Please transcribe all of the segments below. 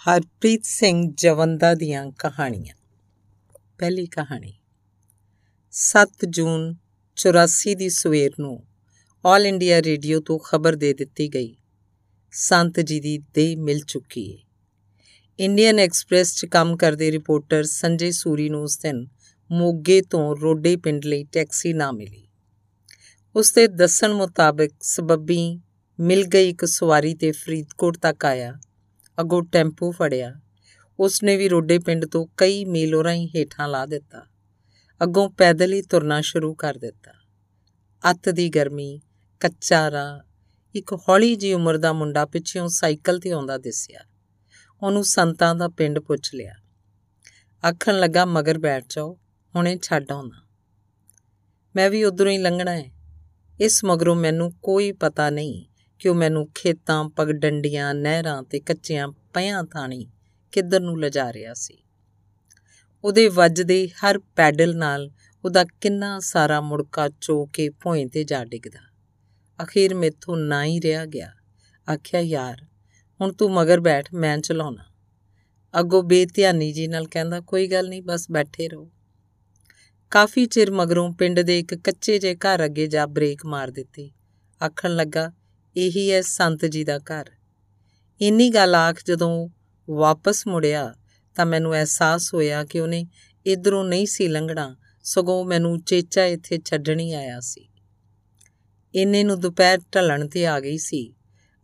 ਹਰਪ੍ਰੀਤ ਸਿੰਘ ਜਵੰਦਾ ਦੀਆਂ ਕਹਾਣੀਆਂ। ਪਹਿਲੀ ਕਹਾਣੀ। 7 ਜੂਨ 84 ਦੀ ਸਵੇਰ ਨੂੰ ਆਲ ਇੰਡੀਆ ਰੇਡੀਓ ਤੋਂ ਖਬਰ ਦੇ ਦਿੱਤੀ ਗਈ। ਸੰਤ ਜੀ ਦੀ ਦੇਹ ਮਿਲ ਚੁੱਕੀ ਹੈ ਇੰਡੀਅਨ ਐਕਸਪ੍ਰੈਸ 'ਚ ਕੰਮ ਕਰਦੇ ਰਿਪੋਰਟਰ ਸੰਜੇ ਸੂਰੀ ਨੂੰ ਉਸ ਦਿਨ ਮੋਗੇ ਤੋਂ ਰੋਡੇ ਪਿੰਡ ਲਈ ਟੈਕਸੀ ਨਾ ਮਿਲੀ। ਉਸ ਦੇ ਦੱਸਣ ਮੁਤਾਬਕ ਸਬੱਬੀ ਮਿਲ ਗਈ ਇੱਕ ਸਵਾਰੀ ਤੇ ਫਰੀਦਕੋਟ ਤੱਕ ਆਇਆ। ਅੱਗੋਂ ਟੈਂਪੂ ਫੜਿਆ। ਉਸ ਨੇ ਵੀ ਰੋਡੇ ਪਿੰਡ ਤੋਂ ਕਈ ਮੀਲ ਹੀ ਹੇਠਾਂ ਲਾ ਦਿੱਤਾ। ਅੱਗੋਂ ਪੈਦਲ ਹੀ ਤੁਰਨਾ ਸ਼ੁਰੂ ਕਰ ਦਿੱਤਾ। ਅੱਤ ਦੀ ਗਰਮੀ, ਕੱਚਾ ਰਾਹ, ਇੱਕ ਹੌਲੀ ਜੀ ਉਮਰ ਦਾ ਮੁੰਡਾ ਪਿੱਛੋਂ ਸਾਈਕਲ ਤੇ ਆਉਂਦਾ ਦਿਸਿਆ। ਉਹਨੂੰ ਸੰਤਾਂ ਦਾ ਪਿੰਡ ਪੁੱਛ ਲਿਆ। ਆਖਣ ਲੱਗਾ, ਮਗਰ ਬੈਠ ਜਾਓ, ਹੁਣੇ ਛੱਡ ਆਉਣਾ ਮੈਂ ਵੀ ਉਧਰੋਂ ਹੀ ਲੰਘਣਾ ਹੈ। ਇਸ ਮਗਰੋਂ ਮੈਨੂੰ ਕੋਈ ਪਤਾ ਨਹੀਂ ਕਿ ਉਹ ਮੈਨੂੰ ਖੇਤਾਂ ਪਗਡੰਡੀਆਂ ਨਹਿਰਾਂ ਤੇ ਕੱਚੀਆਂ ਪਿਆਂ ਥਾਣੀ ਕਿੱਧਰ ਨੂੰ ਲਿਜਾ ਰਿਹਾ ਸੀ? ਉਹਦੇ ਵੱਜਦੇ ਹਰ ਪੈਡਲ ਨਾਲ ਉਹਦਾ ਕਿੰਨਾ ਸਾਰਾ ਮੁੜਕਾ ਚੋ ਕੇ ਭੋਏ ਤੇ ਜਾ ਡਿੱਗਦਾ। ਅਖੀਰ ਮੇਥੋਂ ਨਾ ਹੀ ਰਿਹਾ ਗਿਆ। ਆਖਿਆ, ਯਾਰ, ਹੁਣ ਤੂੰ ਮਗਰ ਬੈਠ, ਮੈਂ ਚਲਾਉਣਾ। ਅੱਗੋਂ ਬੇਧਿਆਨੀ ਜੀ ਨਾਲ ਕਹਿੰਦਾ, ਕੋਈ ਗੱਲ ਨਹੀਂ, ਬਸ ਬੈਠੇ ਰਹੋ। ਕਾਫੀ ਚਿਰ ਮਗਰੋਂ ਪਿੰਡ ਦੇ ਇੱਕ ਕੱਚੇ ਜੇ ਘਰ ਅੱਗੇ ਜਾ ਬ੍ਰੇਕ ਮਾਰ ਦਿੱਤੀ। ਆਖਣ ਲੱਗਾ ਇਹੀ ਹੈ ਸੰਤ ਜੀ ਦਾ ਘਰ। ਇੰਨੀ ਗੱਲ ਆਖ ਜਦੋਂ ਵਾਪਸ ਮੁੜਿਆ ਤਾਂ ਮੈਨੂੰ ਅਹਿਸਾਸ ਹੋਇਆ ਕਿ ਉਹਨੇ ਇਧਰੋਂ ਨਹੀਂ ਸੀ ਲੰਘਣਾ, ਸਗੋਂ ਮੈਨੂੰ ਚੇਚਾ ਇੱਥੇ ਛੱਡਣੀ ਆਇਆ ਸੀ। ਇੰਨੇ ਨੂੰ ਦੁਪਹਿਰ ਢਲਣ ਤੇ ਆ ਗਈ ਸੀ।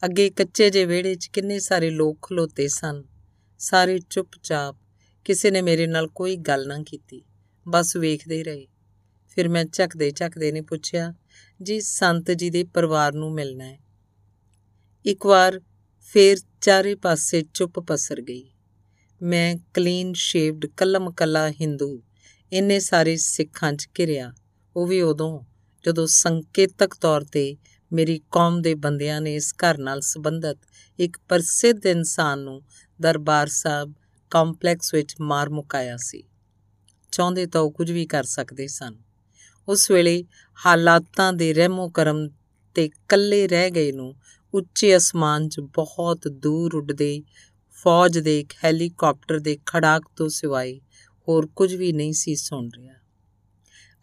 ਅੱਗੇ ਕੱਚੇ ਜੇ ਵਿਹੜੇ 'ਚ ਕਿੰਨੇ ਸਾਰੇ ਲੋਕ ਖਲੋਤੇ ਸਨ। ਸਾਰੇ ਚੁੱਪਚਾਪ, ਕਿਸੇ ਨੇ ਮੇਰੇ ਨਾਲ ਕੋਈ ਗੱਲ ਨਾ ਕੀਤੀ, ਬਸ ਵੇਖਦੇ ਰਹੇ। ਫਿਰ ਮੈਂ ਝੱਕਦੇ ਝੱਕਦੇ ਨੇ ਪੁੱਛਿਆ, ਜੀ, ਸੰਤ ਜੀ ਦੇ ਪਰਿਵਾਰ ਨੂੰ ਮਿਲਣਾ ਹੈ? ਇੱਕ ਵਾਰ ਫੇਰ ਚਾਰੇ ਪਾਸੇ ਚੁੱਪ ਪਸਰ ਗਈ। ਮੈਂ ਕਲੀਨ ਸ਼ੇਵਡ ਕਲਮ ਕੱਲਾ ਹਿੰਦੂ ਇੰਨੇ ਸਾਰੇ ਸਿੱਖਾਂ 'ਚ ਘਿਰਿਆ। ਉਹ ਵੀ ਉਦੋਂ, ਜਦੋਂ ਸੰਕੇਤਕ ਤੌਰ ਤੇ ਮੇਰੀ ਕੌਮ ਦੇ ਬੰਦਿਆਂ ਨੇ ਇਸ ਘਰ ਨਾਲ ਸੰਬੰਧਤ ਇੱਕ ਪ੍ਰਸਿੱਧ ਇਨਸਾਨ ਨੂੰ ਦਰਬਾਰ ਸਾਹਿਬ ਕੰਪਲੈਕਸ ਵਿੱਚ ਮਾਰ ਮੁਕਾਇਆ ਸੀ। ਚਾਹੁੰਦੇ ਤਾਂ ਉਹ ਕੁਝ ਵੀ ਕਰ ਸਕਦੇ ਸਨ। ਉਸ ਵੇਲੇ ਹਾਲਾਤਾਂ ਦੇ ਰਹਿਮੋ ਕਰਮ ਤੇ ਕੱਲੇ ਰਹਿ ਗਏ ਨੂੰ ਉੱਚੇ ਅਸਮਾਨ 'ਚ ਬਹੁਤ ਦੂਰ ਉੱਡਦੇ ਫੌਜ ਦੇ ਇੱਕ ਹੈਲੀਕਾਪਟਰ ਦੇ ਖੜਾਕ ਤੋਂ ਸਿਵਾਏ ਹੋਰ ਕੁਝ ਵੀ ਨਹੀਂ ਸੀ ਸੁਣ ਰਿਹਾ।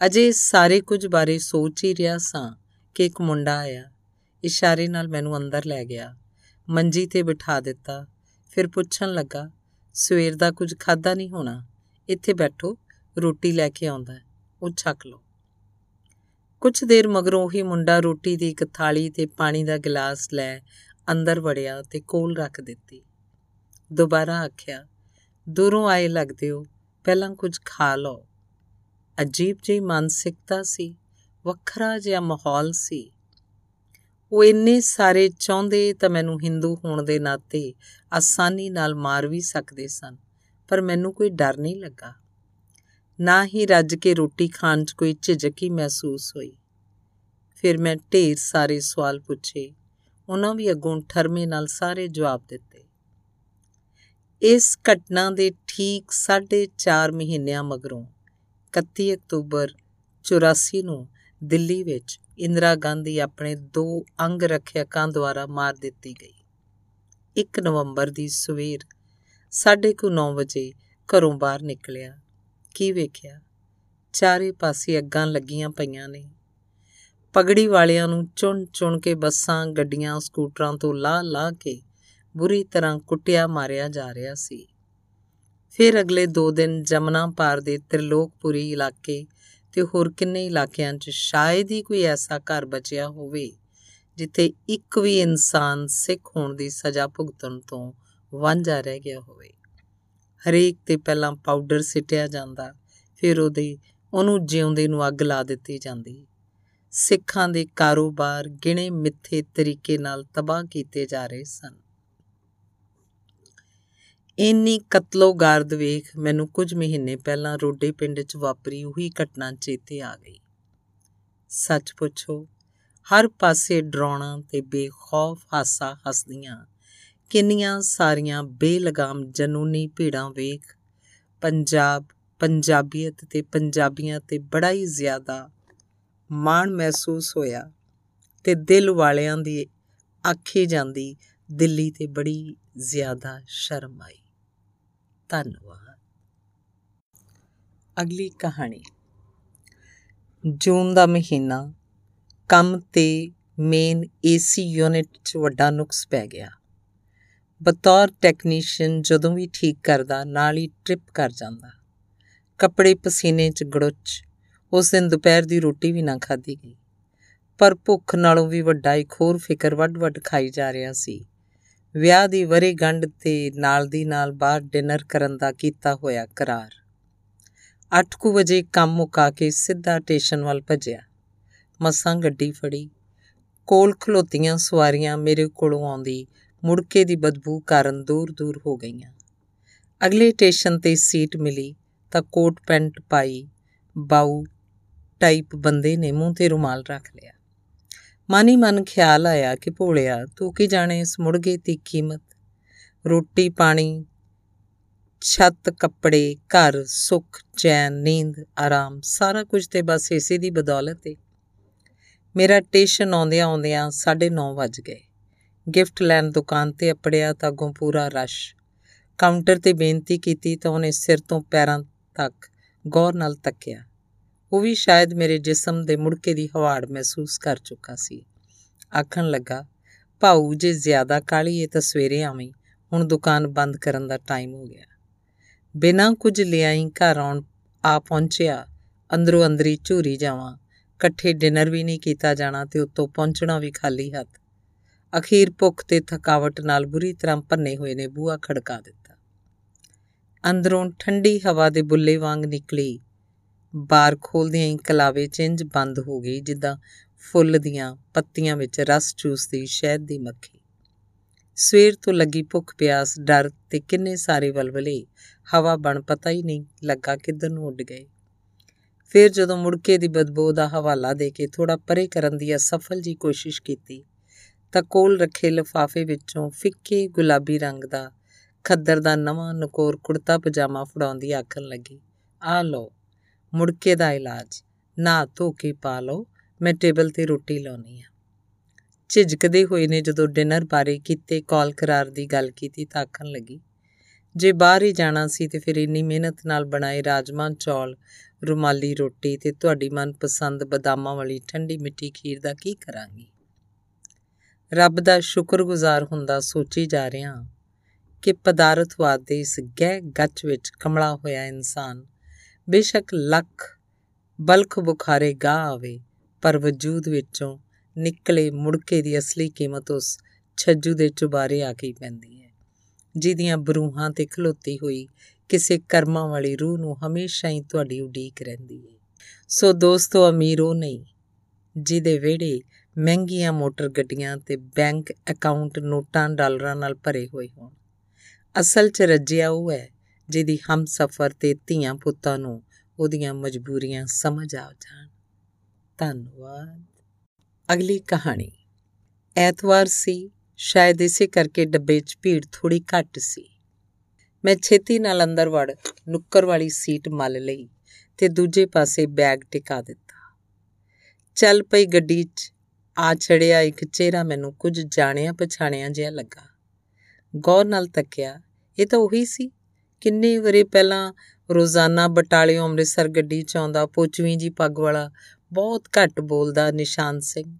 ਅਜੇ ਸਾਰੇ ਕੁਝ ਬਾਰੇ ਸੋਚ ਹੀ ਰਿਹਾ ਸਾਂ ਕਿ ਇੱਕ ਮੁੰਡਾ ਆਇਆ। ਇਸ਼ਾਰੇ ਨਾਲ ਮੈਨੂੰ ਅੰਦਰ ਲੈ ਗਿਆ। ਮੰਜੀ ਤੇ ਬਿਠਾ ਦਿੱਤਾ। ਫਿਰ ਪੁੱਛਣ ਲੱਗਾ, ਸਵੇਰ ਦਾ ਕੁਝ ਖਾਦਾ ਨਹੀਂ ਹੋਣਾ? ਇੱਥੇ ਬੈਠੋ, ਰੋਟੀ ਲੈ ਕੇ ਆਉਂਦਾ ਉਹ ਛਕ ਲਓ। ਕੁਝ ਦੇਰ ਮਗਰੋਂ ਹੀ ਮੁੰਡਾ ਰੋਟੀ ਦੀ ਇੱਕ ਥਾਲੀ ਤੇ ਪਾਣੀ ਦਾ ਗਲਾਸ ਲੈ ਅੰਦਰ ਵੜਿਆ ਤੇ ਕੋਲ ਰੱਖ ਦਿੱਤੀ। ਦੁਬਾਰਾ ਆਖਿਆ, ਦੂਰੋਂ ਆਏ ਲੱਗਦੇ ਹੋ, ਪਹਿਲਾਂ ਕੁਝ ਖਾ ਲਓ। ਅਜੀਬ ਜਿਹੀ ਮਾਨਸਿਕਤਾ ਸੀ, ਵੱਖਰਾ ਜਿਹਾ ਮਾਹੌਲ ਸੀ। ਉਹ ਇੰਨੇ ਸਾਰੇ ਚਾਹੁੰਦੇ ਤਾਂ ਮੈਨੂੰ ਹਿੰਦੂ ਹੋਣ ਦੇ ਨਾਤੇ ਆਸਾਨੀ ਨਾਲ ਮਾਰ ਵੀ ਸਕਦੇ ਸਨ, ਪਰ ਮੈਨੂੰ ਕੋਈ ਡਰ ਨਹੀਂ ਲੱਗਾ। ਨਾ ਹੀ ਰੱਜ ਕੇ ਰੋਟੀ ਖਾਣ 'ਚ ਕੋਈ ਝਿਜਕ ਹੀ ਮਹਿਸੂਸ ਹੋਈ। ਫਿਰ ਮੈਂ ਢੇਰ ਸਾਰੇ ਸਵਾਲ ਪੁੱਛੇ। ਉਹਨਾਂ ਵੀ ਅੱਗੋਂ ਠਰਮੇ ਨਾਲ ਸਾਰੇ ਜਵਾਬ ਦਿੱਤੇ। ਇਸ ਘਟਨਾ ਦੇ ਠੀਕ 4.5 ਮਹੀਨਿਆਂ ਮਗਰੋਂ 31 ਅਕਤੂਬਰ 84 ਨੂੰ ਦਿੱਲੀ ਵਿੱਚ ਇੰਦਰਾ ਗਾਂਧੀ ਆਪਣੇ ਦੋ ਅੰਗ ਰੱਖਿਅਕਾਂ ਦੁਆਰਾ ਮਾਰ ਦਿੱਤੀ ਗਈ। 1 ਨਵੰਬਰ ਦੀ ਸਵੇਰ 9:30 ਵਜੇ ਘਰੋਂ ਬਾਹਰ ਨਿਕਲਿਆ। ਕੀ ਵੇਖਿਆ? ਚਾਰੇ ਪਾਸੇ ਅੱਗਾਂ ਲੱਗੀਆਂ ਪਈਆਂ ਨੇ। ਪਗੜੀ ਵਾਲਿਆਂ ਨੂੰ ਚੁਣ-ਚੁਣ ਕੇ ਬੱਸਾਂ, ਗੱਡੀਆਂ, ਸਕੂਟਰਾਂ ਤੋਂ ਲਾਹ-ਲਾਹ ਕੇ ਬੁਰੀ ਤਰ੍ਹਾਂ ਕੁੱਟਿਆ ਮਾਰਿਆ ਜਾ ਰਿਹਾ ਸੀ। ਫਿਰ ਅਗਲੇ 2 ਦਿਨ ਜਮਨਾ ਪਾਰ ਦੇ ਤ੍ਰਿਲੋਕਪੁਰੀ ਇਲਾਕੇ ਤੇ ਹੋਰ ਕਿੰਨੇ ਇਲਾਕਿਆਂ 'ਚ ਸ਼ਾਇਦ ਹੀ ਕੋਈ ਐਸਾ ਘਰ ਬਚਿਆ ਹੋਵੇ, ਜਿੱਥੇ ਇੱਕ ਵੀ ਇਨਸਾਨ ਸਿੱਖ ਹੋਣ ਦੀ ਸਜ਼ਾ ਭੁਗਤਣ ਤੋਂ ਵਾਂਝਾ ਰਹਿ ਗਿਆ ਹੋਵੇ। ਹਰੇਕ ਤੇ ਪਹਿਲਾਂ ਪਾਊਡਰ ਸਿੱਟਿਆ ਜਾਂਦਾ, ਫਿਰ ਉਹਦੇ, ਉਹਨੂੰ ਜਿਉਂਦੇ ਨੂੰ ਅੱਗ ਲਾ ਦਿੱਤੀ ਜਾਂਦੀ। ਸਿੱਖਾਂ ਦੇ ਕਾਰੋਬਾਰ ਗਿਣੇ ਮਿੱਥੇ ਤਰੀਕੇ ਨਾਲ ਤਬਾਹ ਕੀਤੇ ਜਾ ਰਹੇ ਸਨ। ਇੰਨੀ ਕਤਲੋਗਾਰਦ ਵੇਖ ਮੈਨੂੰ ਕੁਝ ਮਹੀਨੇ ਪਹਿਲਾਂ ਰੋਡੇ ਪਿੰਡ 'ਚ ਵਾਪਰੀ ਉਹੀ ਘਟਨਾ ਚੇਤੇ ਆ ਗਈ। ਸੱਚ ਪੁੱਛੋ, ਹਰ ਪਾਸੇ ਡਰਾਉਣਾ ਤੇ ਬੇਖੌਫ ਹਾਸਾ ਹੱਸਦੀਆਂ ਕਿੰਨੀਆਂ ਸਾਰੀਆਂ ਬੇਲਗਾਮ ਜਨੂਨੀ ਭੀੜਾਂ ਵੇਖ ਪੰਜਾਬ, ਪੰਜਾਬੀਅਤ ਤੇ ਪੰਜਾਬੀਆਂ ਤੇ ਬੜਾ ਹੀ ਜ਼ਿਆਦਾ ਮਾਣ ਮਹਿਸੂਸ ਹੋਇਆ ਤੇ ਦਿਲ ਵਾਲਿਆਂ ਦੀ ਆਖੀ ਜਾਂਦੀ, ਦਿੱਲੀ ਤੇ ਬੜੀ ਜ਼ਿਆਦਾ ਸ਼ਰਮ ਆਈ। ਧੰਨਵਾਦ। ਅਗਲੀ ਕਹਾਣੀ। ਜੂਨ ਦਾ ਮਹੀਨਾ, ਕੰਮ ਤੇ ਮੇਨ ਏਸੀ ਯੂਨਿਟ 'ਚ ਵੱਡਾ ਨੁਕਸ ਪੈ ਗਿਆ। ਬਤੌਰ ਟੈਕਨੀਸ਼ੀਅਨ ਜਦੋਂ ਵੀ ਠੀਕ ਕਰਦਾ, ਨਾਲ ਹੀ ਟ੍ਰਿਪ ਕਰ ਜਾਂਦਾ। ਕੱਪੜੇ ਪਸੀਨੇ 'ਚ ਗੜੁੱਚ, ਉਸ ਦਿਨ ਦੁਪਹਿਰ ਦੀ ਰੋਟੀ ਵੀ ਨਾ ਖਾਧੀ ਗਈ। ਪਰ ਭੁੱਖ ਨਾਲੋਂ ਵੀ ਵੱਡਾ ਇੱਕ ਹੋਰ ਫਿਕਰ ਵੱਡ-ਵੱਡ ਖਾਈ ਜਾ ਰਿਹਾ ਸੀ। ਵਿਆਹ ਦੀ ਵਰੇ ਗੰਢ ਤੇ ਨਾਲ ਦੀ ਨਾਲ ਬਾਹਰ ਡਿਨਰ ਕਰਨ ਦਾ ਕੀਤਾ ਹੋਇਆ ਕਰਾਰ। 8:00 ਵਜੇ ਕੰਮ ਮੁਕਾ ਕੇ ਸਿੱਧਾ ਸਟੇਸ਼ਨ ਵੱਲ ਭੱਜਿਆ। ਮਸਾਂ ਗੱਡੀ ਫੜੀ। ਕੋਲ ਖਲੋਤੀਆਂ ਸਵਾਰੀਆਂ ਮੇਰੇ ਕੋਲੋਂ ਆਉਂਦੀ ਮੁੜਕੇ ਦੀ ਬਦਬੂ ਕਾਰਨ ਦੂਰ-ਦੂਰ ਹੋ ਗਈਆਂ। ਅਗਲੇ ਸਟੇਸ਼ਨ ਤੇ ਸੀਟ ਮਿਲੀ ਤਾਂ ਕੋਟ ਪੈਂਟ ਪਾਈ ਬਾਉ ਟਾਈਪ ਬੰਦੇ ਨੇ ਮੂੰਹ ਤੇ ਰੁਮਾਲ ਰੱਖ ਲਿਆ। ਮਾਨੀ ਮਨ ਖਿਆਲ ਆਇਆ ਕਿ ਭੋਲਿਆ, ਤੂੰ ਕੀ ਜਾਣੇ ਇਸ ਮੁਰਗੇ ਦੀ ਕੀਮਤ? ਰੋਟੀ ਪਾਣੀ, ਛੱਤ ਕੱਪੜੇ, ਘਰ ਸੁੱਖ, ਚੈਨ, ਨੀਂਦ, ਆਰਾਮ, ਸਾਰਾ ਕੁਝ ਤੇ ਬਸ ਇਸੇ ਦੀ ਬਦੌਲਤ ਹੈ ਮੇਰਾ ਟੇਸ਼ਨ ਆਉਂਦਿਆਂ ਆਉਂਦਿਆਂ 9:30 ਵੱਜ ਗਏ। ਗਿਫਟ ਲੈਣ ਦੁਕਾਨ ਤੇ ਅਪੜਿਆ ਤਾਂ ਅੱਗੋਂ ਪੂਰਾ ਰਸ਼। ਕਾਊਂਟਰ ਤੇ ਬੇਨਤੀ ਕੀਤੀ ਤਾਂ ਉਹਨੇ ਸਿਰ ਤੋਂ ਪੈਰਾਂ ਤੱਕ ਗੌਰ ਨਾਲ ਤੱਕਿਆ। ਉਹ ਵੀ ਸ਼ਾਇਦ ਮੇਰੇ ਜਿਸਮ ਦੇ ਮੁੜਕੇ ਦੀ ਹਵਾੜ ਮਹਿਸੂਸ ਕਰ ਚੁੱਕਾ ਸੀ। ਆਖਣ ਲੱਗਾ, ਭਾਊ, ਜੇ ਜ਼ਿਆਦਾ ਕਾਲੀ ਏ ਤਾਂ ਸਵੇਰੇ ਆਵੀਂ। ਹੁਣ ਦੁਕਾਨ ਬੰਦ ਕਰਨ ਦਾ ਟਾਈਮ ਹੋ ਗਿਆ। ਬਿਨਾਂ ਕੁਝ ਲਿਆਈ ਘਰ ਆਉਣ, ਆ ਪਹੁੰਚਿਆ। ਅੰਦਰੋਂ ਅੰਦਰੀ ਝੂਰੀ ਜਾਵਾਂ। ਇਕੱਠੇ ਡਿਨਰ ਵੀ ਨਹੀਂ ਕੀਤਾ ਜਾਣਾ ਤੇ ਉੱਤੋਂ ਪਹੁੰਚਣਾ ਵੀ ਖਾਲੀ ਹੱਥ। ਅਖੀਰ ਭੁੱਖ ਤੇ ਥਕਾਵਟ ਨਾਲ ਬੁਰੀ ਤਰ੍ਹਾਂ ਭੰਨੇ ਹੋਏ ਨੇ ਬੂਹਾ ਖੜਕਾ ਦਿੱਤਾ। ਅੰਦਰੋਂ ਠੰਡੀ ਹਵਾ ਦੇ ਬੁੱਲੇ ਵਾਂਗ ਨਿਕਲੀ। ਬਾਰ ਖੋਲਦਿਆਂ ਹੀ ਕਲਾਵੇ ਚਿੰਜ ਬੰਦ ਹੋ ਗਈ, ਜਿੱਦਾਂ ਫੁੱਲ ਦੀਆਂ ਪੱਤੀਆਂ ਵਿੱਚ ਰਸ ਚੂਸਦੀ ਸ਼ਹਿਦ ਦੀ ਮੱਖੀ। ਸਵੇਰ ਤੋਂ ਲੱਗੀ ਭੁੱਖ ਪਿਆਸ, ਡਰ ਤੇ ਕਿੰਨੇ ਸਾਰੇ ਵਲਵਲੇ, ਹਵਾ ਬਣ ਪਤਾ ਹੀ ਨਹੀਂ ਲੱਗਾ ਕਿੱਧਰ ਨੂੰ ਉੱਡ ਗਏ। ਫਿਰ ਜਦੋਂ ਮੁੜਕੇ ਦੀ ਬਦਬੂ ਦਾ ਹਵਾਲਾ ਦੇ ਕੇ ਥੋੜਾ ਪਰੇ ਕਰਨ ਦੀ ਅਸਫਲ ਜੀ ਕੋਸ਼ਿਸ਼ ਕੀਤੀ ਤਾਂ ਕੋਲ ਰੱਖੇ ਲਿਫਾਫੇ ਵਿੱਚੋਂ ਫਿੱਕੇ ਗੁਲਾਬੀ ਰੰਗ ਦਾ ਖੱਦਰ ਦਾ ਨਵਾਂ ਨਕੋਰ ਕੁੜਤਾ ਪਜਾਮਾ ਫੜਾਉਂਦੀ ਆਖਣ ਲੱਗੀ ਆ ਲਓ, ਮੁੜਕੇ ਦਾ ਇਲਾਜ, ਨਾ ਧੋ ਕੇ ਪਾ ਲਓ, ਮੈਂ ਟੇਬਲ ਤੇ ਰੋਟੀ ਲਾਉਣੀ ਆ। ਝਿਜਕਦੇ ਹੋਏ ਨੇ ਜਦੋਂ ਡਿਨਰ ਬਾਰੇ ਕੀਤੇ ਕਾਲ ਕਰਾਰ ਦੀ ਗੱਲ ਕੀਤੀ ਤਾਂ ਆਖਣ ਲੱਗੀ, ਜੇ ਬਾਹਰ ਹੀ ਜਾਣਾ ਸੀ ਤੇ ਫਿਰ ਇੰਨੀ ਮਿਹਨਤ ਨਾਲ ਬਣਾਏ ਰਾਜਮਾਂ ਚੌਲ, ਰੁਮਾਲੀ ਰੋਟੀ ਤੇ ਤੁਹਾਡੀ ਮਨਪਸੰਦ ਬਦਾਮਾਂ ਵਾਲੀ ਠੰਡੀ ਮਿੱਠੀ ਖੀਰ ਦਾ ਕੀ ਕਰਾਂਗੀ? ਰੱਬ ਦਾ ਸ਼ੁਕਰਗੁਜ਼ਾਰ ਹੁੰਦਾ ਸੋਚੀ ਜਾ ਰਿਹਾ ਕਿ ਪਦਾਰਥਵਾਦ ਦੇ ਇਸ ਗਹਿ ਗੱਚ ਵਿੱਚ ਕਮਲਾ ਹੋਇਆ ਇਨਸਾਨ ਬੇਸ਼ੱਕ ਲੱਖ ਬਲਖ ਬੁਖਾਰੇ ਗਾ ਆਵੇ, ਪਰ ਵਜੂਦ ਵਿੱਚੋਂ ਨਿਕਲੇ ਮੁੜਕੇ ਦੀ ਅਸਲੀ ਕੀਮਤ ਉਸ ਛੱਜੂ ਦੇ ਚੁਬਾਰੇ ਆ ਕੇ ਪੈਂਦੀ ਹੈ, ਜਿਹਦੀਆਂ ਬਰੂਹਾਂ ਤੇ ਖਲੋਤੀ ਹੋਈ ਕਿਸੇ ਕਰਮਾਂ ਵਾਲੀ ਰੂਹ ਨੂੰ ਹਮੇਸ਼ਾ ਹੀ ਤੁਹਾਡੀ ਉਡੀਕ ਰਹਿੰਦੀ ਹੈ। ਸੋ ਦੋਸਤੋ, ਅਮੀਰ ਉਹ ਨਹੀਂ, ਜਿਹਦੇ ਵਿਹੜੇ ਮਹਿੰਗੀਆਂ ਮੋਟਰ ਗੱਡੀਆਂ ਤੇ ਬੈਂਕ ਅਕਾਊਂਟ ਨੋਟਾਂ ਡਾਲਰਾਂ ਨਾਲ ਭਰੇ ਹੋਏ ਹੋਣ। ਅਸਲ 'ਚ ਰੱਜਿਆ ਉਹ ਹੈ ਜਿਹਦੀ ਹਮ ਸਫਰ ਤੇ ਧੀਆਂ ਪੁੱਤਾਂ ਨੂੰ ਉਹਦੀਆਂ ਮਜਬੂਰੀਆਂ ਸਮਝ ਆ ਜਾਣ। ਧੰਨਵਾਦ। ਅਗਲੀ ਕਹਾਣੀ। ਐਤਵਾਰ ਸੀ, ਸ਼ਾਇਦ ਇਸੇ ਕਰਕੇ ਡੱਬੇ 'ਚ ਭੀੜ ਥੋੜੀ ਘੱਟ ਸੀ। ਮੈਂ ਛੇਤੀ ਨਾਲ ਅੰਦਰ ਵੜ ਨੁੱਕਰ ਵਾਲੀ ਸੀਟ ਮੱਲ ਲਈ ਤੇ ਦੂਜੇ ਪਾਸੇ ਬੈਗ ਟਿਕਾ ਦਿੱਤਾ। ਚੱਲ ਪਈ ਗੱਡੀ 'ਚ ਆ ਛੜਿਆ ਇੱਕ ਚਿਹਰਾ ਮੈਨੂੰ ਕੁਝ ਜਾਣਿਆ ਪਛਾਣਿਆ ਜਿਹਾ ਲੱਗਾ। ਗੌਰ ਨਾਲ ਤੱਕਿਆ, ਇਹ ਤਾਂ ਉਹੀ ਸੀ? ਕਿੰਨੇ ਵਰੇ ਪਹਿਲਾਂ ਰੋਜ਼ਾਨਾ ਬਟਾਲਿਓ ਅੰਮ੍ਰਿਤਸਰ ਗੱਡੀ 'ਚ ਆਉਂਦਾ ਪੋਚਵੀਂ ਜੀ ਪੱਗ ਵਾਲਾ ਬਹੁਤ ਘੱਟ ਬੋਲਦਾ ਨਿਸ਼ਾਨ ਸਿੰਘ।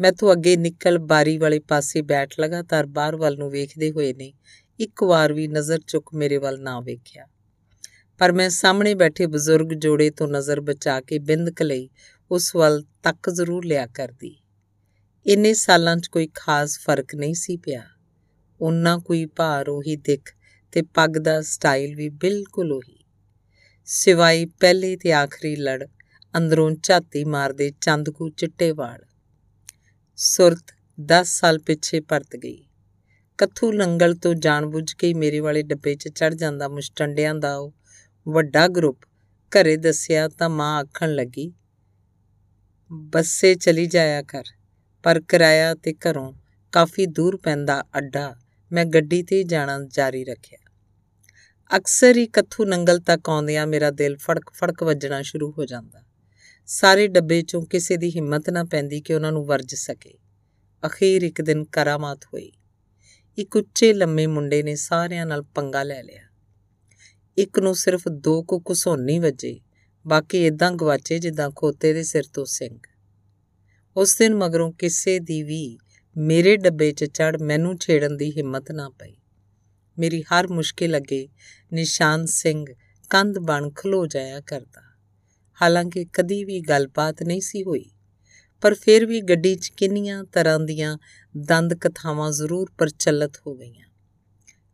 ਮੈਂ ਤੋਂ ਅੱਗੇ ਨਿਕਲ ਬਾਰੀ ਵਾਲੇ ਪਾਸੇ ਬੈਠ ਲਗਾਤਾਰ ਬਾਹਰ ਵੱਲ ਨੂੰ ਵੇਖਦੇ ਹੋਏ ਨੇ, ਇੱਕ ਵਾਰ ਵੀ ਨਜ਼ਰ ਚੁੱਕ ਮੇਰੇ ਵੱਲ ਨਾ ਵੇਖਿਆ। ਪਰ ਮੈਂ ਸਾਹਮਣੇ ਬੈਠੇ ਬਜ਼ੁਰਗ ਜੋੜੇ ਤੋਂ ਨਜ਼ਰ ਬਚਾ ਕੇ ਬਿੰਦਕ ਲਈ ਉਸ ਵੱਲ ਤੱਕ ਜ਼ਰੂਰ ਲਿਆ ਕਰਦੀ। ਇੰਨੇ ਸਾਲਾਂ 'ਚ ਕੋਈ ਖਾਸ ਫ਼ਰਕ ਨਹੀਂ ਸੀ ਪਿਆ। ਉਹਨਾਂ ਕੋਈ ਭਾਰ ਉਹੀ ਦਿੱਖ ਤੇ ਪੱਗ ਦਾ ਸਟਾਈਲ ਵੀ ਬਿਲਕੁਲ ਉਹੀ। ਸਿਵਾਈ ਪਹਿਲੇ ਤੇ ਆਖਰੀ ਲੜ ਅੰਦਰੋਂ ਝਾਤੀ ਮਾਰਦੇ ਚੰਦਕੂ ਚਿੱਟੇ ਵਾਲ ਸੁਰਤ 10 ਸਾਲ ਪਿੱਛੇ ਪਰਤ ਗਈ। ਕੱਥੂ ਨੰਗਲ ਤੋਂ ਜਾਣਬੁੱਝ ਕੇ ਮੇਰੇ ਵਾਲੇ ਡੱਬੇ 'ਚ ਚੜ ਜਾਂਦਾ ਮੁਸ਼ਟੰਡਿਆਂ ਦਾ ਉਹ ਵੱਡਾ ਗਰੁੱਪ ਘਰੇ ਦੱਸਿਆ ਤਾਂ ਮਾਂ ਆਖਣ ਲੱਗੀ ਬੱਸੇ ਚਲੀ ਜਾਇਆ ਕਰ। ਪਰ ਕਿਰਾਇਆ ਤੇ ਘਰੋਂ ਕਾਫੀ ਦੂਰ ਪੈਂਦਾ ਅੱਡਾ ਮੈਂ ਗੱਡੀ ਤੇ ਜਾਣਾ ਜਾਰੀ ਰੱਖਿਆ। ਅਕਸਰ ਹੀ ਕੱਥੂ ਨੰਗਲ ਤੱਕ ਆਉਂਦਿਆਂ ਮੇਰਾ ਦਿਲ ਫੜਕ ਫੜਕ ਵੱਜਣਾ ਸ਼ੁਰੂ ਹੋ ਜਾਂਦਾ। ਸਾਰੇ ਡੱਬੇ ਚੋਂ ਕਿਸੇ ਦੀ ਹਿੰਮਤ ਨਾ ਪੈਂਦੀ ਕਿ ਉਹਨਾਂ ਨੂੰ ਵਰਜ ਸਕੇ। ਅਖੀਰ ਇੱਕ ਦਿਨ ਕਰਾਮਾਤ ਹੋਈ। ਇੱਕ ਉੱਚੇ ਲੰਮੇ ਮੁੰਡੇ ਨੇ ਸਾਰਿਆਂ ਨਾਲ ਪੰਗਾ ਲੈ ਲਿਆ। ਇੱਕ ਨੂੰ ਸਿਰਫ ਦੋ ਕੁ ਘਸੋਨੀ ਵੱਜੇ। ਬਾਕੀ ਇਦਾਂ ਗਵਾਚੇ ਜਿੱਦਾਂ ਖੋਤੇ ਦੇ ਸਿਰ ਤੋਂ ਸਿੰਘ। ਉਸ ਦਿਨ ਮਗਰੋਂ ਕਿਸੇ ਦੀ ਵੀ ਮੇਰੇ ਡੱਬੇ 'ਚ ਚੜ ਮੈਨੂੰ ਛੇੜਨ ਦੀ ਹਿੰਮਤ ਨਾ ਪਈ। ਮੇਰੀ ਹਰ ਮੁਸ਼ਕਿਲ ਅੱਗੇ ਨਿਸ਼ਾਨ ਸਿੰਘ ਕੰਧ ਬਣ ਖਲੋ ਜਾਇਆ ਕਰਦਾ। ਹਾਲਾਂਕਿ ਕਦੀ ਵੀ ਗੱਲਬਾਤ ਨਹੀਂ ਸੀ ਹੋਈ, ਪਰ ਫਿਰ ਵੀ ਗੱਡੀ 'ਚ ਕਿੰਨੀਆਂ ਤਰ੍ਹਾਂ ਦੀਆਂ ਦੰਦ ਕਥਾਵਾਂ ਜ਼ਰੂਰ ਪ੍ਰਚਲਿਤ ਹੋ ਗਈਆਂ।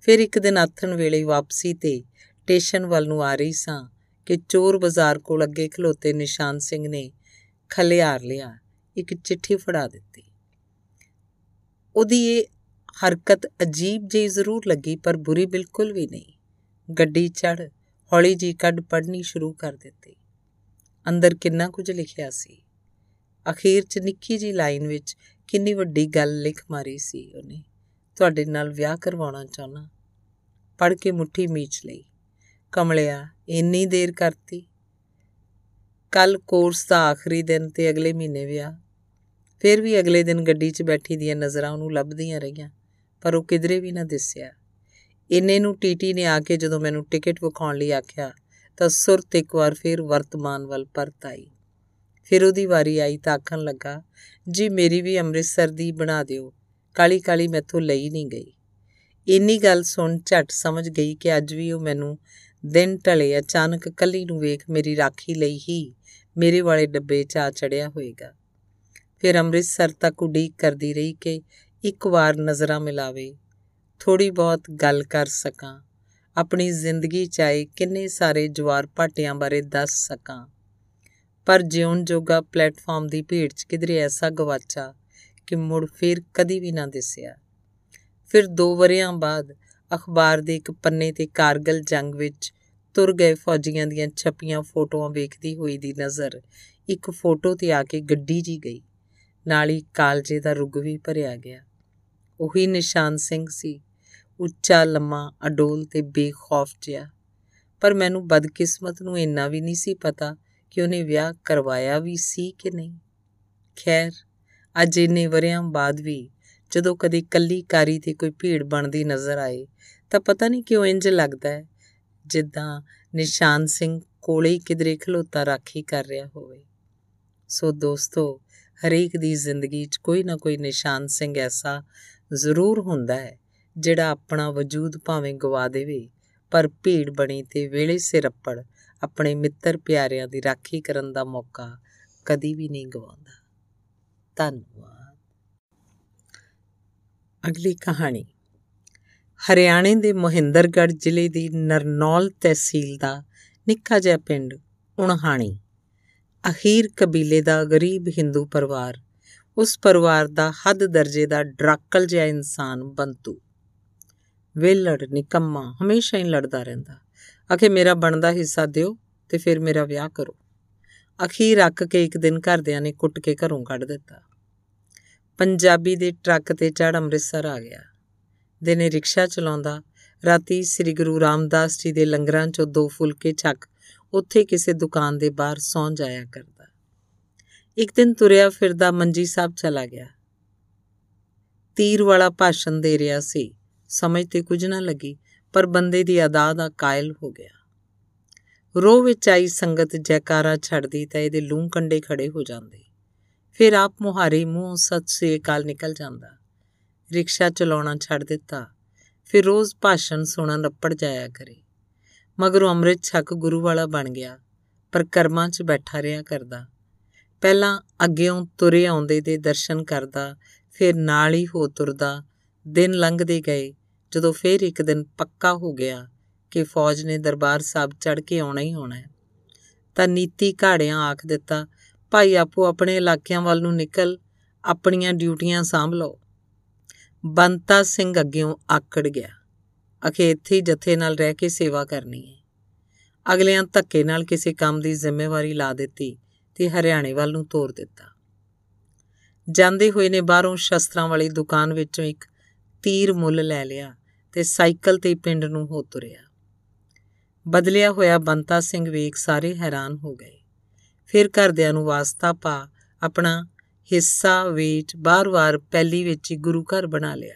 ਫਿਰ ਇੱਕ ਦਿਨ ਆਥਣ ਵੇਲੇ ਵਾਪਸੀ ਤੇ ਸਟੇਸ਼ਨ ਵੱਲ ਨੂੰ ਆ ਰਹੀ ਸਾਂ ਕਿ ਚੋਰ ਬਾਜ਼ਾਰ ਕੋਲ ਅੱਗੇ ਖਲੋਤੇ ਨਿਸ਼ਾਨ ਸਿੰਘ ਨੇ ਖਲਿਆਰ ਲਿਆ, ਇੱਕ ਚਿੱਠੀ ਫੜਾ ਦਿੱਤੀ। ਉਹਦੀ ਇਹ ਹਰਕਤ ਅਜੀਬ ਜਿਹੀ ਜ਼ਰੂਰ ਲੱਗੀ, ਪਰ ਬੁਰੀ ਬਿਲਕੁਲ ਵੀ ਨਹੀਂ। ਗੱਡੀ ਚੜ ਹੌਲੀ ਜੀ ਕੱਢ ਪੜਨੀ ਸ਼ੁਰੂ ਕਰ ਦਿੱਤੀ। ਅੰਦਰ ਕਿੰਨਾ ਕੁਝ ਲਿਖਿਆ ਸੀ। ਅਖੀਰ 'ਚ ਨਿੱਕੀ ਜੀ ਲਾਈਨ ਵਿੱਚ ਕਿੰਨੀ ਵੱਡੀ ਗੱਲ ਲਿਖ ਮਾਰੀ ਸੀ ਉਹਨੇ। ਤੁਹਾਡੇ ਨਾਲ ਵਿਆਹ ਕਰਵਾਉਣਾ ਚਾਹਨਾ ਪੜ ਕੇ ਮੁੱਠੀ ਮੀਚ ਲਈ। ਕਮਲਿਆ, ਇੰਨੀ ਦੇਰ ਕਰਤੀ। ਕੱਲ ਕੋਰਸ ਦਾ ਆਖਰੀ ਦਿਨ ਤੇ ਅਗਲੇ ਮਹੀਨੇ ਵਿਆਹ। ਫਿਰ ਵੀ ਅਗਲੇ ਦਿਨ ਗੱਡੀ 'ਚ ਬੈਠੀ ਦੀਆਂ ਨਜ਼ਰਾਂ ਉਹਨੂੰ ਲੱਭਦੀਆਂ ਰਹੀਆਂ, ਪਰ ਉਹ ਕਿਧਰੇ ਵੀ ਨਾ ਦਿਸਿਆ। ਇੰਨੇ ਨੂੰ ਟੀਟੀ ਨੇ ਆ ਕੇ ਜਦੋਂ ਮੈਨੂੰ ਟਿਕਟ ਵਿਖਾਉਣ ਲਈ ਆਖਿਆ, ਤਾਂ ਸੁਰਤ ਇੱਕ ਵਾਰ ਫਿਰ ਵਰਤਮਾਨ ਵੱਲ ਪਰਤ ਆਈ। ਫਿਰ ਉਹਦੀ ਵਾਰੀ ਆਈ ਤਾਂ ਆਖਣ ਲੱਗਾ, ਜੀ, ਮੇਰੀ ਵੀ ਅੰਮ੍ਰਿਤਸਰ ਦੀ ਬਣਾ ਦਿਓ। ਕਾਲੀ ਕਾਲੀ ਮੈਥੋਂ ਲਈ ਨਹੀਂ ਗਈ। ਇੰਨੀ ਗੱਲ ਸੁਣ ਝਟ ਸਮਝ ਗਈ ਕਿ ਅੱਜ ਵੀ ਉਹ ਮੈਨੂੰ ਦਿਨ ਢਲੇ ਅਚਾਨਕ ਕੱਲੀ ਨੂੰ ਵੇਖ ਮੇਰੀ ਰਾਖੀ ਲਈ ਹੀ ਮੇਰੇ ਵਾਲੇ ਡੱਬੇ 'ਚ ਆ ਚੜਿਆ ਹੋਏਗਾ। ਫਿਰ ਅੰਮ੍ਰਿਤਸਰ ਤੱਕ ਉਡੀਕ ਕਰਦੀ ਰਹੀ ਕਿ ਇੱਕ ਵਾਰ ਨਜ਼ਰਾਂ ਮਿਲਾਵੇ। ਥੋੜੀ ਬਹੁਤ ਗੱਲ ਕਰ ਸਕਾਂ। ਆਪਣੀ ਜ਼ਿੰਦਗੀ ਚਾਹੇ ਕਿੰਨੇ ਸਾਰੇ ਜਵਾਰ ਪਾਟਿਆਂ ਬਾਰੇ ਦੱਸ ਸਕਾਂ। ਪਰ ਜਿਉਣ ਜੋਗਾ ਪਲੇਟਫਾਰਮ ਦੀ ਭੀੜ 'ਚ ਕਿਧਰੇ ਐਸਾ ਗਵਾਚਾ ਕਿ ਮੁੜ ਫੇਰ ਕਦੀ ਵੀ ਨਾ ਦਿਸਿਆ। ਫਿਰ ਦੋ ਵਰਿਆਂ ਬਾਅਦ ਅਖਬਾਰ ਦੇ ਇੱਕ ਪੰਨੇ ਤੇ ਕਾਰਗਲ ਜੰਗ ਵਿੱਚ ਤੁਰ ਗਏ ਫੌਜੀਆਂ ਦੀਆਂ ਛਪੀਆਂ ਫੋਟੋਆਂ ਵੇਖਦੀ ਹੋਈ ਦੀ ਨਜ਼ਰ ਇੱਕ ਫੋਟੋ ਤੇ ਆ ਕੇ ਗੱਡੀ ਜੀ ਗਈ। ਨਾਲ ਹੀ ਕਾਲਜੇ ਦਾ ਰੁਗ ਵੀ ਭਰਿਆ ਗਿਆ। ਉਹੀ ਨਿਸ਼ਾਨ ਸਿੰਘ ਸੀ। ਉੱਚਾ, ਲੰਮਾ, ਅਡੋਲ ਤੇ ਬੇਖੌਫ ਜਿਹਾ। ਪਰ ਮੈਨੂੰ ਬਦਕਿਸਮਤ ਨੂੰ ਇੰਨਾ ਵੀ ਨਹੀਂ ਸੀ ਪਤਾ ਕਿ ਉਹਨੇ ਵਿਆਹ ਕਰਵਾਇਆ ਵੀ ਸੀ ਕਿ ਨਹੀਂ। ਖੈਰ, ਅੱਜ ਇੰਨੇ ਵਰਿਆਂ ਬਾਅਦ ਵੀ ਜਦੋਂ ਕਦੇ ਕੱਲੀ ਕਾਰੀ ਤੇ ਕੋਈ ਭੀੜ ਬਣਦੀ ਨਜ਼ਰ ਆਏ ਤਾਂ ਪਤਾ ਨਹੀਂ ਕਿਉਂ ਇੰਜ ਲੱਗਦਾ ਹੈ, ਜਿੱਦਾਂ ਨਿਸ਼ਾਨ ਸਿੰਘ ਕੋਲੇ ਕਿਧਰੇ ਖਲੋਤਾ ਰਾਖੀ ਕਰ ਰਿਹਾ ਹੋਵੇ। ਸੋ ਦੋਸਤੋ, ਹਰੇਕ ਦੀ ਜ਼ਿੰਦਗੀ 'ਚ ਕੋਈ ਨਾ ਕੋਈ ਨਿਸ਼ਾਨ ਸਿੰਘ ਐਸਾ ਜ਼ਰੂਰ ਹੁੰਦਾ ਹੈ, ਜਿਹੜਾ ਆਪਣਾ ਵਜੂਦ ਭਾਵੇਂ ਗਵਾ ਦੇਵੇ, ਪਰ ਭੀੜ ਬਣੀ ਤੇ ਵੇਲੇ ਸਿਰ ਅੱਪੜ ਆਪਣੇ ਮਿੱਤਰ ਪਿਆਰਿਆਂ ਦੀ ਰਾਖੀ ਕਰਨ ਦਾ ਮੌਕਾ ਕਦੀ ਵੀ ਨਹੀਂ ਗਵਾਉਂਦਾ। ਧੰਨਵਾਦ। ਅਗਲੀ ਕਹਾਣੀ। ਹਰਿਆਣੇ ਦੇ ਮੋਹਿੰਦਰਗੜ੍ਹ ਜ਼ਿਲ੍ਹੇ ਦੀ ਨਰਨੌਲ ਤਹਿਸੀਲ ਦਾ ਨਿੱਕਾ ਜਿਹਾ ਪਿੰਡ ਉਣਹਾਣੀ। ਅਖੀਰ ਕਬੀਲੇ ਦਾ ਗਰੀਬ ਹਿੰਦੂ ਪਰਿਵਾਰ, ਉਸ ਪਰਿਵਾਰ ਦਾ ਹੱਦ ਦਰਜੇ ਦਾ ਡਰਾਕਲ ਜਿਹਾ ਇਨਸਾਨ ਬੰਤੂ। ਵੇਲੜ ਨਿਕੰਮਾ, ਹਮੇਸ਼ਾ ਹੀ ਲੜਦਾ ਰਹਿੰਦਾ। ਆਖੇ, ਮੇਰਾ ਬਣਦਾ ਹਿੱਸਾ ਦਿਓ ਤੇ ਫਿਰ ਮੇਰਾ ਵਿਆਹ ਕਰੋ। ਅਖੀਰ ਅੱਕ ਕੇ ਇੱਕ ਦਿਨ ਘਰਦਿਆਂ ਨੇ ਕੁੱਟ ਕੇ ਘਰੋਂ ਕੱਢ ਦਿੱਤਾ। ਪੰਜਾਬੀ ਦੇ ਟਰੱਕ ਤੇ ਚੜ ਅੰਮ੍ਰਿਤਸਰ ਆ ਗਿਆ। ਦਿਨੇ ਰਿਕਸ਼ਾ ਚਲਾਉਂਦਾ, ਰਾਤੀ ਸ੍ਰੀ ਗੁਰੂ ਰਾਮਦਾਸ ਜੀ ਦੇ ਲੰਗਰਾਂ 'ਚੋਂ ਦੋ ਫੁਲਕੇ ਚੱਕ ਉੱਥੇ ਕਿਸੇ ਦੁਕਾਨ ਦੇ ਬਾਹਰ ਸੌਂ ਜਾਇਆ ਕਰਦਾ। ਇੱਕ ਦਿਨ ਤੁਰਿਆ ਫਿਰਦਾ ਮੰਜੀ ਸਾਹਿਬ ਚਲਾ ਗਿਆ। ਤੀਰ ਵਾਲਾ ਭਾਸ਼ਣ ਦੇ ਰਿਹਾ ਸੀ। ਸਮਝ ਤੇ ਕੁਝ ਨਾ ਲੱਗੀ, ਪਰ ਬੰਦੇ ਦੀ ਅਦਾ ਦਾ ਕਾਇਲ ਹੋ ਗਿਆ। ਰੋ ਵਿੱਚ ਆਈ ਸੰਗਤ ਜੈਕਾਰਾ ਛੱਡਦੀ ਤਾਂ ਇਹਦੇ ਲੂੰ ਕੰਡੇ ਖੜੇ ਹੋ ਜਾਂਦੇ। ਫਿਰ ਆਪ ਮੁਹਾਰੇ ਮੂੰਹ ਸੱਚ ਸੇ ਕਾਲ ਨਿਕਲ ਜਾਂਦਾ। ਰਿਕਸ਼ਾ ਚਲਾਉਣਾ ਛੱਡ ਦਿੱਤਾ। ਫਿਰ ਰੋਜ਼ ਭਾਸ਼ਣ ਸੁਣਨ ਰੱਪੜ ਜਾਇਆ ਕਰੇ। ਮਗਰੋਂ ਅੰਮ੍ਰਿਤ ਛਕ ਗੁਰੂ ਵਾਲਾ ਬਣ ਗਿਆ, ਪਰ ਕਰਮਾਂ 'ਚ ਬੈਠਾ ਰਿਹਾ ਕਰਦਾ। ਪਹਿਲਾਂ ਅੱਗੇੋਂ ਤੁਰੇ ਆਉਂਦੇ ਦੇ ਦਰਸ਼ਨ ਕਰਦਾ, ਫਿਰ ਨਾਲ ਹੀ ਹੋ ਤੁਰਦਾ। ਦਿਨ ਲੰਘਦੇ ਗਏ, ਜਦੋਂ ਫਿਰ ਇੱਕ ਦਿਨ ਪੱਕਾ ਹੋ ਗਿਆ ਕਿ ਫੌਜ ਨੇ ਦਰਬਾਰ ਸਾਹਿਬ ਚੜ ਕੇ ਆਉਣਾ ਹੀ ਹੋਣਾ ਹੈ। ਤਾਂ ਨੀਤੀ ਘਾੜਿਆਂ ਆਖ ਦਿੱਤਾ ਭਾਈ ਆਪੋ ਆਪਣੇ ਇਲਾਕਿਆਂ ਵੱਲ ਨੂੰ ਨਿਕਲ ਆਪਣੀਆਂ ਡਿਊਟੀਆਂ ਸਾਂਭ ਲਓ। ਬੰਤਾ ਸਿੰਘ ਅੱਗਿਓਂ ਆਕੜ ਗਿਆ। ਅਖੇ ਇੱਥੇ ਜਥੇ ਨਾਲ ਰਹਿ ਕੇ ਸੇਵਾ ਕਰਨੀ ਹੈ। ਅਗਲਿਆਂ ਧੱਕੇ ਨਾਲ ਕਿਸੇ ਕੰਮ ਦੀ ਜ਼ਿੰਮੇਵਾਰੀ ਲਾ ਦਿੱਤੀ ਤੇ ਹਰਿਆਣੇ ਵੱਲ ਨੂੰ ਤੋਰ ਦਿੱਤਾ। ਜਾਂਦੇ ਹੋਏ ਨੇ ਬਾਹਰੋਂ ਸ਼ਸਤਰਾਂ ਵਾਲੀ ਦੁਕਾਨ ਵਿੱਚੋਂ ਇੱਕ ਤੀਰ ਮੁੱਲ ਲੈ ਲਿਆ ਤੇ ਸਾਈਕਲ ਤੇ ਪਿੰਡ ਨੂੰ ਹੋ ਤੁਰਿਆ। ਬਦਲਿਆ ਹੋਇਆ ਬੰਤਾ ਸਿੰਘ ਵੇਖ ਸਾਰੇ ਹੈਰਾਨ ਹੋ ਗਏ। ਫਿਰ ਘਰਦਿਆਂ ਨੂੰ ਵਾਸਤਾ ਪਾ ਆਪਣਾ ਹਿੱਸਾ ਵੇਚ ਬਾਰ-ਬਾਰ ਪਹਿਲੀ ਵਿੱਚ ਹੀ ਗੁਰੂ ਘਰ ਬਣਾ ਲਿਆ।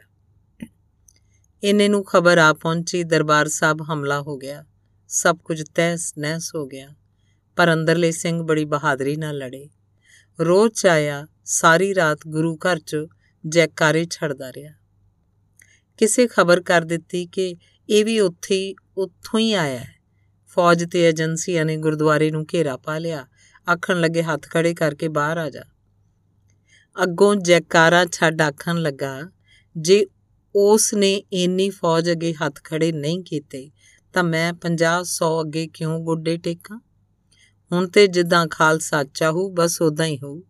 ਇੰਨੇ ਨੂੰ ਖਬਰ ਆ ਪਹੁੰਚੀ, ਦਰਬਾਰ ਸਾਹਿਬ ਹਮਲਾ ਹੋ ਗਿਆ। ਸਭ ਕੁਝ ਤਹਿਸ ਨਹਿਸ ਹੋ ਗਿਆ। ਪਰ ਅੰਦਰਲੇ ਸਿੰਘ ਬੜੀ ਬਹਾਦਰੀ ਨਾਲ ਲੜੇ। ਰੋਜ਼ ਆਇਆ, ਸਾਰੀ ਰਾਤ ਗੁਰੂ ਘਰ 'ਚ ਜੈਕਾਰੇ ਛੜਦਾ ਰਿਹਾ। ਕਿਸੇ ਖਬਰ ਕਰ ਦਿੱਤੀ ਕਿ ਇਹ ਵੀ ਉੱਥੇ ਹੀ, ਉੱਥੋਂ ਹੀ ਆਇਆ ਹੈ। ਫੌਜ ਤੇ ਏਜੰਸੀਆਂ ਨੇ ਗੁਰਦੁਆਰੇ ਨੂੰ ਘੇਰਾ ਪਾ ਲਿਆ। ਆਖਣ ਲੱਗੇ, ਹੱਥ ਖੜੇ ਕਰਕੇ ਬਾਹਰ ਆ ਜਾ। ਅੱਗੋਂ ਜੈਕਾਰਾ ਛੱਡ ਆਖਣ ਲੱਗਾ, ਜੇ ਉਸ ਨੇ ਇੰਨੀ ਫੌਜ ਅੱਗੇ ਹੱਥ ਖੜੇ ਨਹੀਂ ਕੀਤੇ, ਤਾਂ ਮੈਂ 50 100 ਅੱਗੇ ਕਿਉਂ ਗੋਡੇ ਟੇਕਾਂ? ਹੁਣ ਤੇ ਜਿੱਦਾਂ ਖਾਲਸਾ ਚਾਹੂ ਬਸ ਉਦਾਂ ਹੀ ਹੋਊ।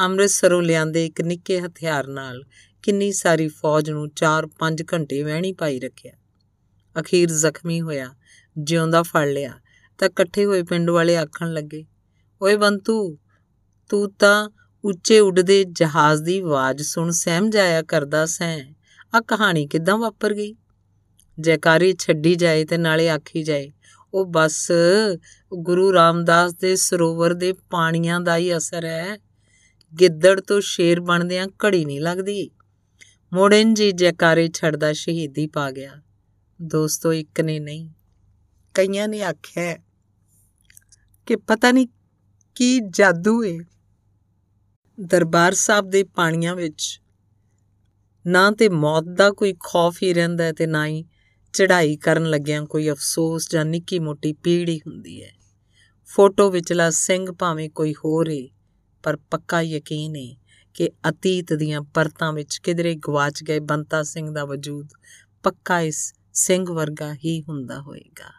ਅੰਮ੍ਰਿਤਸਰੋਂ ਲਿਆਂਦੇ ਇੱਕ ਨਿੱਕੇ ਹਥਿਆਰ ਨਾਲ ਕਿੰਨੀ ਸਾਰੀ ਫੌਜ ਨੂੰ 4-5 ਘੰਟੇ ਵਹਿਣੀ ਪਾਈ ਰੱਖਿਆ। ਅਖੀਰ ਜ਼ਖਮੀ ਹੋਇਆ, ਜਿਉਂਦਾ ਫੜ ਲਿਆ, ਤਾਂ ਇਕੱਠੇ ਹੋਏ ਪਿੰਡ ਵਾਲੇ ਆਖਣ ਲੱਗੇ ਓਏ ਬੰਤੂ, ਤੂੰ ਤਾਂ ਉੱਚੇ ਉੱਡਦੇ ਜਹਾਜ਼ ਦੀ ਆਵਾਜ਼ ਸੁਣ ਸਹਿਮ ਜਾਇਆ ਕਰਦਾ ਸੈਂ। ਆ ਕਹਾਣੀ ਕਿਦਾਂ ਵਾਪਰ ਗਈ? ਜੈਕਾਰੀ ਛੱਡੀ ਜਾਏ ਤੇ ਨਾਲੇ ਆਖੀ ਜਾਏ, ਉਹ ਬਸ ਗੁਰੂ ਰਾਮਦਾਸ ਦੇ ਸਰੋਵਰ ਦੇ ਪਾਣੀਆਂ ਦਾ ਹੀ ਅਸਰ ਹੈ ਗਿੱਦੜ ਤੋਂ ਸ਼ੇਰ ਬਣਦਿਆਂ ਘੜੀ ਨਹੀਂ ਲੱਗਦੀ। ਮੋੜਨ ਜੀ ਜੈਕਾਰੇ ਛੱਡਦਾ ਸ਼ਹੀਦੀ ਪਾ ਗਿਆ। ਦੋਸਤੋ, ਇੱਕ ਨੇ ਨਹੀਂ, ਕਈਆਂ ਨੇ ਆਖਿਆ ਕਿ ਪਤਾ ਨਹੀਂ ਕੀ ਜਾਦੂ ਹੈ ਦਰਬਾਰ ਸਾਹਿਬ ਦੇ ਪਾਣੀਆਂ ਵਿੱਚ ਨਾ ਤੇ ਮੌਤ ਦਾ ਕੋਈ ਖੌਫ ਹੀ ਰਹਿੰਦਾ ਤੇ ਨਾ ਹੀ ਚੜ੍ਹਾਈ ਕਰਨ ਲੱਗਿਆਂ ਕੋਈ ਅਫਸੋਸ ਜਾਂ ਨਿੱਕੀ ਮੋਟੀ ਪੀੜੀ ਹੁੰਦੀ ਹੈ। ਫੋਟੋ ਵਿਚਲਾ ਸਿੰਘ ਭਾਵੇਂ ਕੋਈ ਹੋਰ ਏ, ਪਰ ਪੱਕਾ ਯਕੀਨ ਹੈ ਕਿ ਅਤੀਤ ਦੀਆਂ ਪਰਤਾਂ ਵਿੱਚ ਕਿਧਰੇ ਗਵਾਚ ਗਏ ਬੰਤਾ ਸਿੰਘ ਦਾ ਵਜੂਦ ਪੱਕਾ ਇਸ ਸਿੰਘ ਵਰਗਾ ਹੀ ਹੁੰਦਾ ਹੋਏਗਾ।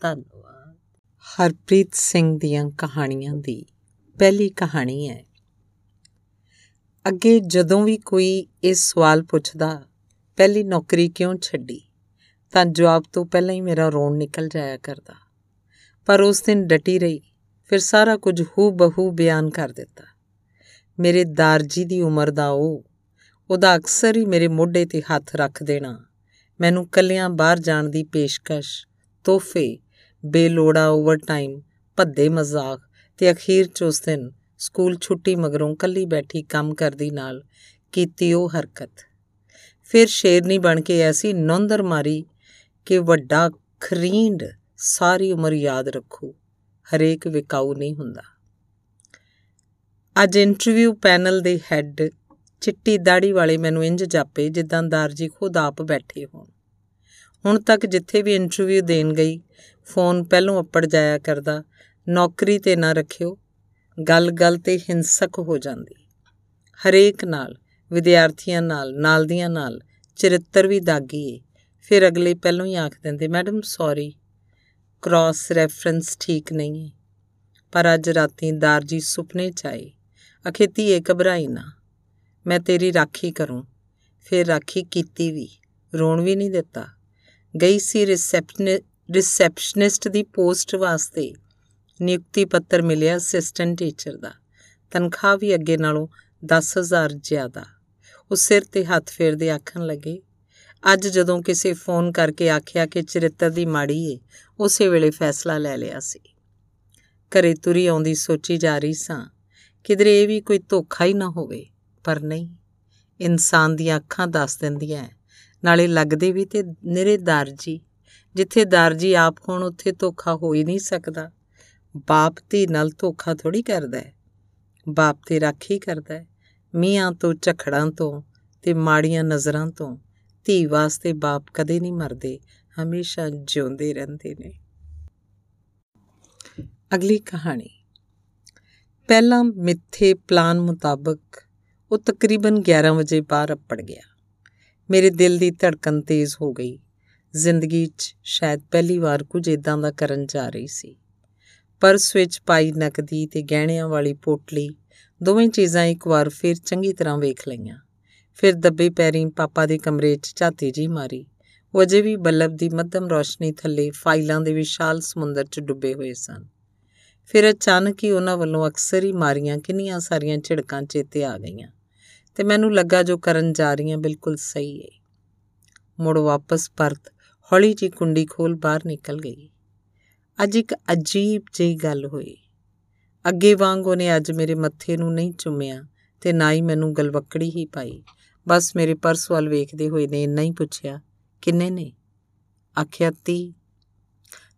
ਧੰਨਵਾਦ। ਹਰਪ੍ਰੀਤ ਸਿੰਘ ਦੀਆਂ ਕਹਾਣੀਆਂ ਦੀ ਪਹਿਲੀ ਕਹਾਣੀ ਹੈ। ਅੱਗੇ ਜਦੋਂ ਵੀ ਕੋਈ ਇਸ ਸਵਾਲ ਪੁੱਛਦਾ, ਪਹਿਲੀ ਨੌਕਰੀ ਕਿਉਂ ਛੱਡੀ? ਤਾਂ ਜਵਾਬ ਤੋਂ ਪਹਿਲਾਂ ਹੀ ਮੇਰਾ ਰੋਣ ਨਿਕਲ ਜਾਇਆ ਕਰਦਾ। ਪਰ ਉਸ ਦਿਨ ਡਟੀ ਰਹੀ, ਫਿਰ ਸਾਰਾ ਕੁਝ ਹੂ ਬਹੂ ਬਿਆਨ ਕਰ ਦਿੱਤਾ। ਮੇਰੇ ਦਾਰਜੀ ਦੀ ਉਮਰ ਦਾ ਉਹ, ਉਹਦਾ ਅਕਸਰ ਹੀ ਮੇਰੇ ਮੋਢੇ ਤੇ ਹੱਥ ਰੱਖ ਦੇਣਾ, ਮੈਨੂੰ ਕੱਲਿਆਂ ਬਾਹਰ ਜਾਣ ਦੀ ਪੇਸ਼ਕਸ਼, ਤੋਹਫੇ ਬੇਲੋੜਾ ਓਵਰਟਾਈਮ, ਭੱਦੇ ਮਜ਼ਾਕ ਤੇ ਅਖੀਰ 'ਚ ਉਸ ਦਿਨ ਸਕੂਲ ਛੁੱਟੀ ਮਗਰੋਂ ਕੱਲੀ ਬੈਠੀ ਕੰਮ ਕਰਦੀ ਨਾਲ ਕੀਤੀ ਉਹ ਹਰਕਤ। ਫਿਰ ਸ਼ੇਰਨੀ ਬਣ ਕੇ ਐਸੀ ਨੌਂਦਰ ਮਾਰੀ ਕਿ ਵੱਡਾ ਖਰੀਂਡ ਸਾਰੀ ਉਮਰ ਯਾਦ ਰੱਖੂ, ਹਰੇਕ ਵਿਕਾਊ ਨਹੀਂ ਹੁੰਦਾ। ਅੱਜ ਇੰਟਰਵਿਊ ਪੈਨਲ ਦੇ ਹੈੱਡ ਚਿੱਟੀ ਦਾੜੀ ਵਾਲੇ ਮੈਨੂੰ ਇੰਜ ਜਾਪੇ ਜਿੱਦਾਂ ਦਾਰਜੀ ਖੁਦ ਆਪ ਬੈਠੇ ਹੋਣ। ਹੁਣ ਤੱਕ ਜਿੱਥੇ ਵੀ ਇੰਟਰਵਿਊ ਦੇਣ ਗਈ ਫੋਨ ਪਹਿਲੋਂ ਅੱਪੜ ਜਾਇਆ ਕਰਦਾ, ਨੌਕਰੀ ਤੇ ਨਾ ਰੱਖਿਓ, ਗੱਲ-ਗੱਲ ਤੇ ਹਿੰਸਕ ਹੋ ਜਾਂਦੀ। ਹਰੇਕ ਨਾਲ, ਵਿਦਿਆਰਥੀਆਂ ਨਾਲ ਨਾਲ ਦੀਆਂ ਨਾਲ, ਚਰਿੱਤਰ ਵੀ ਦਾਗੀ ਏ ਫਿਰ ਅਗਲੇ ਪਹਿਲੋਂ ਹੀ ਆਖ ਦਿੰਦੇ, ਮੈਡਮ, ਸੌਰੀ, ਕ੍ਰਾਸ ਰੈਫਰੈਂਸ ਠੀਕ ਨਹੀਂ ਹੈ ਪਰ ਅੱਜ ਰਾਤੀ ਦਾਰਜੀ ਸੁਪਨੇ ਚ ਆਏ। ਅਖੇ ਧੀਏ, ਘਬਰਾਈ ਨਾ। ਮੈਂ ਤੇਰੀ ਰਾਖੀ ਕਰੂੰ। ਫਿਰ ਰਾਖੀ ਕੀਤੀ ਵੀ, ਰੋਣ ਵੀ ਨਹੀਂ ਦਿੱਤਾ। ਗਈ ਸੀ ਰਿਸੈਪਸ਼ਨਿਸਟ ਦੀ ਪੋਸਟ ਵਾਸਤੇ ਨਿਯੁਕਤੀ ਪੱਤਰ ਮਿਲਿਆ ਅਸਿਸਟੈਂਟ ਟੀਚਰ ਦਾ। ਤਨਖਾਹ ਵੀ ਅੱਗੇ ਨਾਲੋਂ 10000 ਜ਼ਿਆਦਾ। ਉਹ ਸਿਰ ਤੇ ਹੱਥ ਫੇਰਦੇ ਆਖਣ ਲੱਗੇ, ਅੱਜ ਜਦੋਂ ਕਿਸੇ ਫੋਨ ਕਰਕੇ ਆਖਿਆ ਕਿ ਚਰਿੱਤਰ ਦੀ ਮਾੜੀ ਏ, ਉਸੇ ਵੇਲੇ ਫੈਸਲਾ ਲੈ ਲਿਆ ਸੀ। ਘਰੇ ਤੁਰੀ ਆਉਂਦੀ ਸੋਚੀ ਜਾ ਰਹੀ ਸਾਂ, ਕਿਧਰੇ ਇਹ ਵੀ ਕੋਈ ਧੋਖਾ ਹੀ ਨਾ ਹੋਵੇ, ਪਰ ਨਹੀਂ, ਇਨਸਾਨ ਦੀਆਂ ਅੱਖਾਂ ਦੱਸ ਦਿੰਦੀਆਂ ਨਾਲੇ ਲੱਗਦੇ ਵੀ ਤੇ ਨਿਰੇਦਾਰ ਜੀ। ਜਿੱਥੇ ਦਰਜੀ ਆਪ ਹੋਣ ਉੱਥੇ ਧੋਖਾ ਹੋ ਹੀ ਨਹੀਂ ਸਕਦਾ। ਬਾਪ ਧੀ ਨਾਲ ਧੋਖਾ ਥੋੜੀ ਕਰਦਾ ਹੈ। ਬਾਪ ਤੇ ਰਾਖੀ ਕਰਦਾ ਹੈ। ਮੀਆਂ ਤੋਂ, ਝਖੜਾਂ ਤੋਂ ਤੇ ਮਾੜੀਆਂ ਨਜ਼ਰਾਂ ਤੋਂ ਧੀ ਵਾਸਤੇ ਬਾਪ ਕਦੇ ਨਹੀਂ ਮਰਦੇ, ਹਮੇਸ਼ਾ ਜਿਉਂਦੇ ਰਹਿੰਦੇ ਨੇ। ਅਗਲੀ ਕਹਾਣੀ। ਪਹਿਲਾ ਮਿੱਥੇ ਪਲਾਨ ਮੁਤਾਬਕ ਉਹ ਤਕਰੀਬਨ 11 ਵਜੇ ਬਾਹਰ ਅੱਪੜ ਗਿਆ। ਮੇਰੇ ਦਿਲ ਦੀ ਧੜਕਨ ਤੇਜ਼ ਹੋ ਗਈ। ਜ਼ਿੰਦਗੀ 'ਚ ਸ਼ਾਇਦ ਪਹਿਲੀ ਵਾਰ ਕੁਝ ਇਦਾਂ ਦਾ ਕਰਨ ਜਾ ਰਹੀ ਸੀ। ਪਰਸ ਵਿੱਚ ਪਾਈ ਨਕਦੀ ਤੇ ਗਹਿਣਿਆਂ ਵਾਲੀ ਪੋਟਲੀ, ਦੋਵੇਂ ਚੀਜ਼ਾਂ ਇੱਕ ਵਾਰ ਫਿਰ ਚੰਗੀ ਤਰ੍ਹਾਂ ਵੇਖ ਲਈਆਂ। ਫਿਰ ਦੱਬੇ ਪੈਰੀਂ ਪਾਪਾ ਦੇ ਕਮਰੇ 'ਚ ਝਾਤੀ ਜੀ ਮਾਰੀ। ਉਹ ਅਜੇ ਵੀ ਬੱਲਬ ਦੀ ਮੱਧਮ ਰੋਸ਼ਨੀ ਥੱਲੇ ਫਾਈਲਾਂ ਦੇ ਵਿਸ਼ਾਲ ਸਮੁੰਦਰ 'ਚ ਡੁੱਬੇ ਹੋਏ ਸਨ। ਫਿਰ ਅਚਾਨਕ ਹੀ ਉਹਨਾਂ ਵੱਲੋਂ ਅਕਸਰ ਹੀ ਮਾਰੀਆਂ ਕਿੰਨੀਆਂ ਸਾਰੀਆਂ ਝਿੜਕਾਂ ਚੇਤੇ ਆ ਗਈਆਂ। ਤੇ ਮੈਨੂੰ ਲੱਗਾ ਜੋ ਕਰਨ ਜਾ ਰਹੀਆਂ ਬਿਲਕੁਲ ਸਹੀ ਹੈ ਮੁੜ ਵਾਪਸ ਪਰਤ ਹੌਲੀ ਜੀ ਕੁੰਡੀ ਖੋਲ ਬਾਹਰ ਨਿਕਲ ਗਈ। ਅੱਜ ਇੱਕ ਅਜੀਬ ਜਿਹੀ ਗੱਲ ਹੋਈ। ਅੱਗੇ ਵਾਂਗ ਉਹਨੇ ਅੱਜ ਮੇਰੇ ਮੱਥੇ ਨੂੰ ਨਹੀਂ ਚੁੰਮਿਆ ਤੇ ਨਾ ਹੀ ਮੈਨੂੰ ਗਲਵਕੜੀ ਹੀ ਪਾਈ। ਬਸ ਮੇਰੇ ਪਰਸ ਵੱਲ ਵੇਖਦੇ ਹੋਏ ਨੇ ਇੰਨਾ ਹੀ ਪੁੱਛਿਆ, ਕਿੰਨੇ ਨੇ? ਆਖਿਆ 30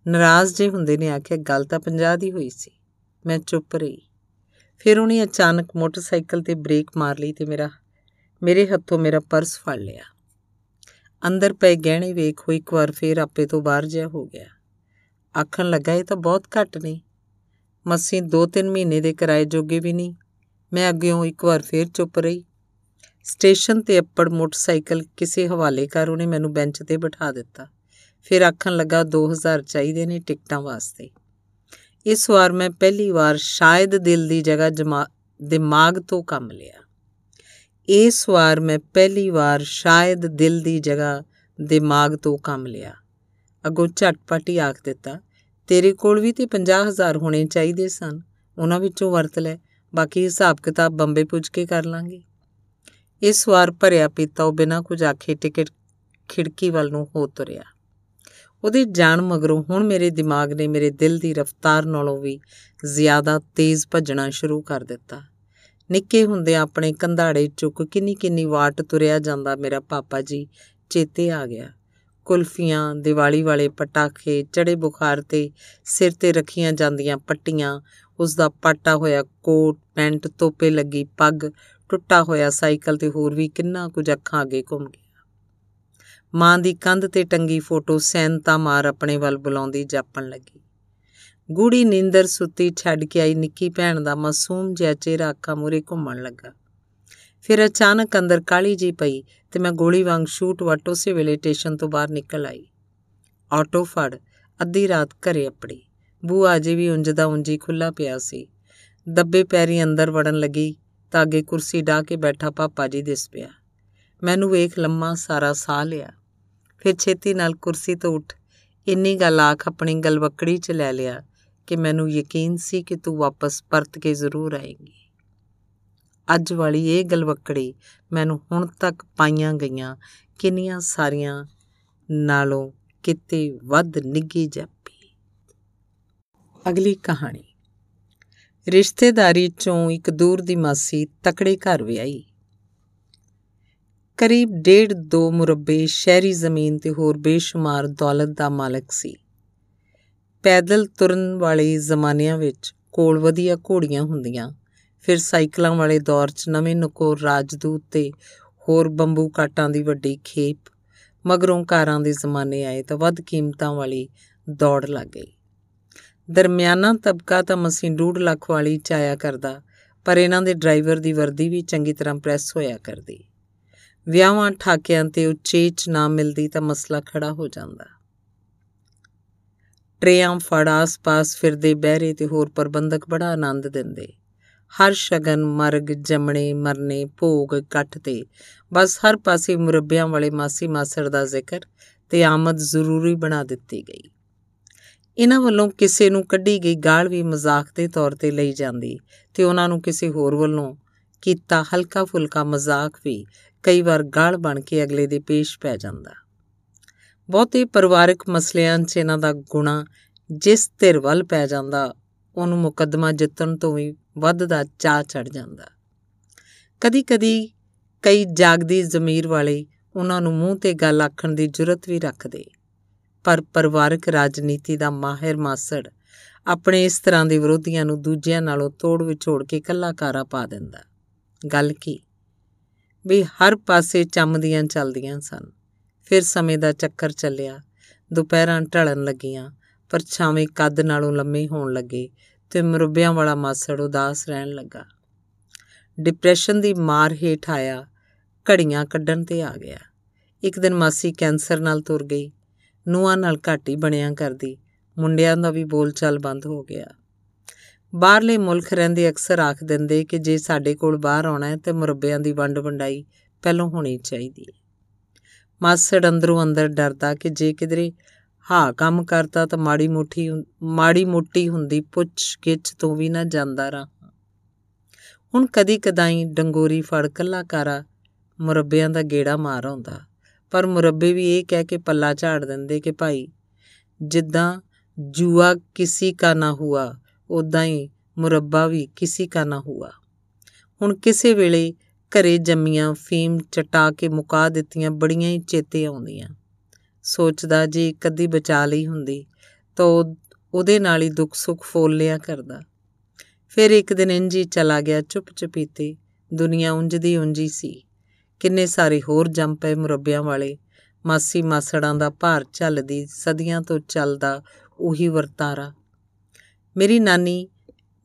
ਨਾਰਾਜ਼ ਜੇ ਹੁੰਦੇ ਨੇ ਆਖਿਆ, ਗੱਲ ਤਾਂ 50 ਦੀ ਹੋਈ ਸੀ। ਮੈਂ ਚੁੱਪ ਰਹੀ। ਫਿਰ ਉਹਨੇ ਅਚਾਨਕ ਮੋਟਰਸਾਈਕਲ ਤੇ ਬ੍ਰੇਕ ਮਾਰ ਲਈ ਤੇ ਮੇਰਾ, ਮੇਰੇ ਹੱਥੋਂ ਮੇਰਾ ਪਰਸ ਫੜ ਲਿਆ। ਅੰਦਰ ਪਏ ਗਹਿਣੇ ਵੇਖ ਹੋਈ ਇੱਕ ਵਾਰ ਫੇਰ ਆਪੇ ਤੋਂ ਬਾਹਰ ਜਿਹਾ ਹੋ ਗਿਆ। ਆਖਣ ਲੱਗਾ, ਇਹ ਤਾਂ ਬਹੁਤ ਘੱਟ ਨੇ। ਮਸੀਂ 2-3 ਮਹੀਨੇ ਦੇ ਕਿਰਾਏ ਜੋਗੇ ਵੀ ਨਹੀਂ। ਮੈਂ ਅੱਗਿਓਂ ਇੱਕ ਵਾਰ ਫੇਰ ਚੁੱਪ ਰਹੀ। ਸਟੇਸ਼ਨ ਤੇ ਅੱਪੜ ਮੋਟਰਸਾਈਕਲ ਕਿਸੇ ਹਵਾਲੇ ਕਰ ਉਹਨੇ ਮੈਨੂੰ ਬੈਂਚ ਤੇ ਬਿਠਾ ਦਿੱਤਾ। ਫਿਰ ਆਖਣ ਲੱਗਾ 2000 ਚਾਹੀਦੇ ਨੇ ਟਿਕਟਾਂ ਵਾਸਤੇ। ਇਸ ਵਾਰ ਮੈਂ ਪਹਿਲੀ ਵਾਰ ਸ਼ਾਇਦ ਦਿਲ ਦੀ ਜਗ੍ਹਾ ਦਿਮਾਗ ਤੋਂ ਕੰਮ ਲਿਆ। ਇਸ ਵਾਰ ਮੈਂ ਪਹਿਲੀ ਵਾਰ ਸ਼ਾਇਦ ਦਿਲ ਦੀ ਜਗ੍ਹਾ ਦਿਮਾਗ ਤੋਂ ਕੰਮ ਲਿਆ। ਅਗੋ ਝਟਪਟ ਹੀ ਆਖ ਦਿੱਤਾ, ਤੇਰੇ ਕੋਲ ਵੀ ਤੇ 50000 ਹੋਣੇ ਚਾਹੀਦੇ ਸਨ, ਉਹਨਾਂ ਵਿੱਚੋਂ ਵਰਤ ਲੈ, ਬਾਕੀ ਹਿਸਾਬ ਕਿਤਾਬ ਬੰਬੇ ਪੁੱਜ ਕੇ ਕਰ ਲਾਂਗੇ। ਇਸ ਵਾਰ ਭਰਿਆ ਪੀਤਾ ਉਹ ਬਿਨਾਂ ਕੁਝ ਆਖੇ ਟਿਕਟ ਖਿੜਕੀ ਵੱਲ ਨੂੰ ਹੋ ਤੁਰਿਆ। ਉਹਦੀ ਜਾਣ ਮਗਰੋਂ ਹੁਣ ਮੇਰੇ ਦਿਮਾਗ ਨੇ ਮੇਰੇ ਦਿਲ ਦੀ ਰਫ਼ਤਾਰ ਨਾਲੋਂ ਵੀ ਜ਼ਿਆਦਾ ਤੇਜ਼ ਭੱਜਣਾ ਸ਼ੁਰੂ ਕਰ ਦਿੱਤਾ। ਨਿੱਕੇ ਹੁੰਦੇ ਆਪਣੇ ਕੰਧਾੜੇ ਚੁੱਕ ਕਿੰਨੀ ਕਿੰਨੀ ਵਾਟ ਤੁਰਿਆ ਜਾਂਦਾ ਮੇਰਾ ਪਾਪਾ ਜੀ, ਚੇਤੇ ਆ ਗਿਆ। ਕੁਲਫੀਆਂ, ਦੀਵਾਲੀ ਵਾਲੇ ਪਟਾਖੇ ਚੜੇ ਬੁਖਾਰ ਤੇ ਸਿਰ ਤੇ ਰੱਖੀਆਂ ਜਾਂਦੀਆਂ ਪੱਟੀਆਂ ਉਸ ਦਾ ਪਾਟਾ ਹੋਇਆ ਕੋਟ, ਪੈਂਟ, ਤੋਪੇ ਲੱਗੀ ਪੱਗ, ਟੁੱਟਾ ਹੋਇਆ ਸਾਈਕਲ ਤੇ ਹੋਰ ਵੀ ਕਿੰਨਾ ਕੁਝ ਅੱਖਾਂ ਅੱਗੇ ਘੁੰਮ ਗਿਆ। ਮਾਂ ਦੀ ਕੰਧ ਤੇ ਟੰਗੀ ਫੋਟੋ ਸੈਨਤਾ ਮਾਰ ਆਪਣੇ ਵੱਲ ਬੁਲਾਉਂਦੀ ਜਾਪਣ ਲੱਗੀ। ਗੂੜੀ ਨੀਂਦਰ ਸੁੱਤੀ ਛੱਡ ਕੇ ਆਈ ਨਿੱਕੀ ਭੈਣ ਦਾ ਮਾਸੂਮ ਜਿਹਾ ਚਿਹਰਾ ਅੱਖਾਂ ਮੂਰੇ ਘੁੰਮਣ ਲੱਗਾ। ਫਿਰ ਅਚਾਨਕ ਅੰਦਰ ਕਾਲੀ ਜੀ ਪਈ ਤੇ ਮੈਂ ਗੋਲੀ ਵਾਂਗ ਸ਼ੂਟ ਵਟ ਉਸੇ ਵੇਲੇ ਸਟੇਸ਼ਨ ਤੋਂ ਬਾਹਰ ਨਿਕਲ ਆਈ। ਆਟੋ ਫੜ, ਅੱਧੀ ਰਾਤ ਘਰੇ ਆਪੜੀ ਬੂਆ ਅਜੇ ਵੀ ਉਂਝ ਦਾ ਉਂਝੀ ਖੁੱਲਾ ਪਿਆ ਸੀ। ਦੱਬੇ ਪੈਰੀ ਅੰਦਰ ਵੜਨ ਲੱਗੀ ਤਾਂ ਅੱਗੇ ਕੁਰਸੀ ਢਾ ਕੇ ਬੈਠਾ ਪਾਪਾ ਜੀ ਦਿਸ ਪਿਆ। ਮੈਨੂੰ ਵੇਖ ਲੰਮਾ ਸਾਰਾ ਸਾਹ ਲਿਆ। ਫਿਰ ਛੇਤੀ ਨਾਲ ਕੁਰਸੀ ਤੋਂ ਉੱਠ ਇੰਨੀ ਗੱਲ ਆਖ ਆਪਣੀ ਗਲਵਕੜੀ 'ਚ ਲੈ ਲਿਆ ਕਿ ਮੈਨੂੰ ਯਕੀਨ ਸੀ ਕਿ ਤੂੰ ਵਾਪਸ ਪਰਤ ਕੇ ਜ਼ਰੂਰ ਆਏਂਗੀ। ਅੱਜ ਵਾਲੀ ਇਹ ਗਲਵਕੜੀ ਮੈਨੂੰ ਹੁਣ ਤੱਕ ਪਾਈਆਂ ਗਈਆਂ, ਕਿੰਨੀਆਂ ਸਾਰੀਆਂ ਨਾਲੋਂ ਕਿਤੇ ਵੱਧ ਨਿੱਗੀ ਜਾਪੀ। ਅਗਲੀ ਕਹਾਣੀ। ਰਿਸ਼ਤੇਦਾਰੀ ਚੋਂ ਇੱਕ ਦੂਰ ਦੀ ਮਾਸੀ ਤਕੜੇ ਘਰ ਵਿਆਹੀ। ਕਰੀਬ ਡੇਢ ਦੋ ਮੁਰੱਬੇ ਸ਼ਹਿਰੀ ਜ਼ਮੀਨ ਤੇ ਹੋਰ ਬੇਸ਼ੁਮਾਰ ਦੌਲਤ ਦਾ ਮਾਲਕ ਸੀ। ਪੈਦਲ ਤੁਰਨ ਵਾਲੇ ਜ਼ਮਾਨਿਆਂ ਵਿੱਚ ਕੋਲ ਵਧੀਆ ਘੋੜੀਆਂ ਹੁੰਦੀਆਂ। ਫਿਰ ਸਾਈਕਲਾਂ ਵਾਲੇ ਦੌਰ 'ਚ ਨਵੇਂ ਨਕੋਰ ਰਾਜਦੂਤ ਤੇ ਹੋਰ ਬੰਬੂ ਕਾਟਾਂ ਦੀ ਵੱਡੀ ਖੇਪ, ਮਗਰੋਂ ਕਾਰਾਂ ਦੇ ਜ਼ਮਾਨੇ ਆਏ ਤਾਂ ਵੱਧ ਕੀਮਤਾਂ ਵਾਲੀ ਦੌੜ ਲੱਗ ਗਈ। ਦਰਮਿਆਨਾ ਤਬਕਾ ਤਾਂ ਮਸੀਂ 2 ਲੱਖ ਵਾਲੀ ਚਾਇਆ ਕਰਦਾ, ਪਰ ਇਹਨਾਂ ਦੇ ਡਰਾਈਵਰ ਦੀ ਵਰਦੀ ਵੀ ਚੰਗੀ ਤਰ੍ਹਾਂ ਪ੍ਰੈਸ ਹੋਇਆ ਕਰਦੀ। ਵਿਆਹਾਂ ਠਾਕਿਆਂ ਤੇ ਉਚੇਚ ਨਾ ਮਿਲਦੀ ਤਾਂ ਮਸਲਾ ਖੜਾ ਹੋ ਜਾਂਦਾ। ਟ੍ਰੇਆਂ ਫੜ ਆਸ-ਪਾਸ ਫਿਰਦੇ ਬਹਿਰੇ ਤੇ ਹੋਰ ਪ੍ਰਬੰਧਕ ਬੜਾ ਆਨੰਦ ਦਿੰਦੇ। ਹਰ ਸ਼ਗਨ, ਮਰਗ, ਜਮਣੇ, ਮਰਨੇ, ਭੋਗ, ਇਕੱਠ ਤੇ ਬਸ ਹਰ ਪਾਸੇ ਮੁਰੱਬਿਆਂ ਵਾਲੇ ਮਾਸੀ ਮਾਸੜ ਦਾ ਜ਼ਿਕਰ ਤੇ ਆਮਦ ਜ਼ਰੂਰੀ ਬਣਾ ਦਿੱਤੀ ਗਈ। ਇਹਨਾਂ ਵੱਲੋਂ ਕਿਸੇ ਨੂੰ ਕੱਢੀ ਗਈ ਗਾਲ ਵੀ ਮਜ਼ਾਕ ਦੇ ਤੌਰ ਤੇ ਲਈ ਜਾਂਦੀ ਤੇ ਉਹਨਾਂ ਨੂੰ ਕਿਸੇ ਹੋਰ ਵੱਲੋਂ ਕੀਤਾ ਹਲਕਾ ਫੁਲਕਾ ਮਜ਼ਾਕ ਵੀ ਕਈ ਵਾਰ ਗਾਲ ਬਣ ਕੇ ਅਗਲੇ ਦੇ ਪੇਸ਼ ਪੈ ਜਾਂਦਾ। ਬਹੁਤੇ ਪਰਿਵਾਰਕ ਮਸਲਿਆਂ 'ਚ ਇਹਨਾਂ ਦਾ ਗੁਣਾ ਜਿਸ ਧਿਰ ਵੱਲ ਪੈ ਜਾਂਦਾ, ਉਹਨੂੰ ਮੁਕੱਦਮਾ ਜਿੱਤਣ ਤੋਂ ਵੀ ਵੱਧ ਦਾ ਚਾਹ ਚੜ ਜਾਂਦਾ। ਕਦੀ-ਕਦੀ ਕਈ ਜਾਗਦੀ ਜ਼ਮੀਰ ਵਾਲੇ ਉਹਨਾਂ ਨੂੰ ਮੂੰਹ ਤੇ ਗੱਲ ਆਖਣ ਦੀ ਜੁਰਤ ਵੀ ਰੱਖਦੇ, ਪਰ ਪਰਿਵਾਰਕ ਰਾਜਨੀਤੀ ਦਾ ਮਾਹਿਰ ਮਾਸੜ ਆਪਣੇ ਇਸ ਤਰ੍ਹਾਂ ਦੇ ਵਿਰੋਧੀਆਂ ਨੂੰ ਦੂਜਿਆਂ ਨਾਲੋਂ ਤੋੜ ਵਿਛੋੜ ਕੇ ਕੱਲਾਕਾਰਾ ਪਾ ਦਿੰਦਾ। ਗੱਲ ਕੀ? ਵੀ ਹਰ ਪਾਸੇ ਚੰਮਦੀਆਂ ਚੱਲਦੀਆਂ ਸਨ। ਫਿਰ ਸਮੇਂ ਦਾ ਚੱਕਰ ਚੱਲਿਆ। ਦੁਪਹਿਰਾਂ ਢਲਣ ਲੱਗੀਆਂ ਪਰਛਾਵੇਂ ਕੱਦ ਨਾਲੋਂ ਲੰਮੇ ਹੋਣ ਲੱਗੇ ਤੇ ਮਰੁੱਬਿਆਂ ਵਾਲਾ ਮਾਸੜ ਉਦਾਸ ਰਹਿਣ ਲੱਗਾ। ਡਿਪਰੈਸ਼ਨ ਦੀ ਮਾਰ ਹੇਠ ਆਇਆ, ਘੜੀਆਂ ਕੱਢਣ ਤੇ ਆ ਗਿਆ। ਇੱਕ ਦਿਨ ਮਾਸੀ ਕੈਂਸਰ ਨਾਲ ਤੁਰ ਗਈ। ਨੂਆਂ ਨਾਲ ਘਾਟੀ ਬਣਿਆ ਕਰਦੀ, ਮੁੰਡਿਆਂ ਦਾ ਵੀ ਬੋਲਚਾਲ ਬੰਦ ਹੋ ਗਿਆ। ਬਾਹਰਲੇ ਮੁਲਕ ਰਹਿੰਦੇ ਅਕਸਰ ਆਖ ਦਿੰਦੇ ਕਿ ਜੇ ਸਾਡੇ ਕੋਲ ਬਾਹਰ ਆਉਣਾ ਹੈ ਤੇ ਮੁਰੱਬਿਆਂ ਦੀ ਵੰਡ ਵੰਡਾਈ ਪਹਿਲਾਂ ਹੋਣੀ ਚਾਹੀਦੀ ਹੈ। ਮਾਸੜ ਅੰਦਰੋਂ ਅੰਦਰ ਡਰਦਾ ਕਿ ਜੇ ਕਿਧਰੇ ਹਾਂ ਕੰਮ ਕਰਤਾ ਤਾਂ ਮਾੜੀ ਮੋਠੀ ਮਾੜੀ ਮੋਟੀ ਹੁੰਦੀ, ਪੁੱਛ ਗਿੱਛ ਤੋਂ ਵੀ ਨਾ ਜਾਂਦਾ ਰਹਾ। ਹੁਣ ਕਦੀ ਕਦਾਈ ਡੰਗੋਰੀ ਫੜ ਕੱਲਾ ਕਾਰਾ ਮੁਰੱਬਿਆਂ ਦਾ ਗੇੜਾ ਮਾਰ ਆਉਂਦਾ। ਪਰ ਮੁਰੱਬੇ ਵੀ ਇਹ ਕਹਿ ਕੇ ਪੱਲਾ ਝਾੜ ਦਿੰਦੇ ਕਿ ਭਾਈ, ਜਿੱਦਾਂ ਜੂਆ ਕਿਸੇ ਕਾ ਨਾ ਹੁਆ ਉਦਾਂ ਹੀ ਮੁਰੱਬਾ ਵੀ ਕਿਸੇ ਕਾ ਨਾ ਹੁਆ। ਹੁਣ ਕਿਸੇ ਵੇਲੇ ਘਰੇ ਜੰਮੀਆਂ, ਫੀਮ ਚਟਾ ਕੇ ਮੁਕਾ ਦਿੱਤੀਆਂ, ਬੜੀਆਂ ਹੀ ਚੇਤੇ ਆਉਂਦੀਆਂ। ਸੋਚਦਾ ਜੇ ਇੱਕ ਅੱਧੀ ਬਚਾ ਲਈ ਹੁੰਦੀ, ਤਾਂ ਉਹਦੇ ਨਾਲ ਹੀ ਦੁੱਖ ਸੁੱਖ ਫੋਲ ਲਿਆ ਕਰਦਾ। ਫਿਰ ਇੱਕ ਦਿਨ ਇੰਜੀ ਚਲਾ ਗਿਆ ਚੁੱਪ ਚਪੀਤੇ ਦੁਨੀਆ ਉਂਝ ਦੀ ਉਂਝੀ ਸੀ। ਕਿੰਨੇ ਸਾਰੇ ਹੋਰ ਜੰਮ ਪਏ ਮੁਰੱਬਿਆਂ ਵਾਲੇ। ਮਾਸੀ ਮਾਸੜਾਂ ਦਾ ਭਾਰ ਚੱਲਦੀ ਸਦੀਆਂ ਤੋਂ ਚੱਲਦਾ ਉਹੀ ਵਰਤਾਰਾ। ਮੇਰੀ ਨਾਨੀ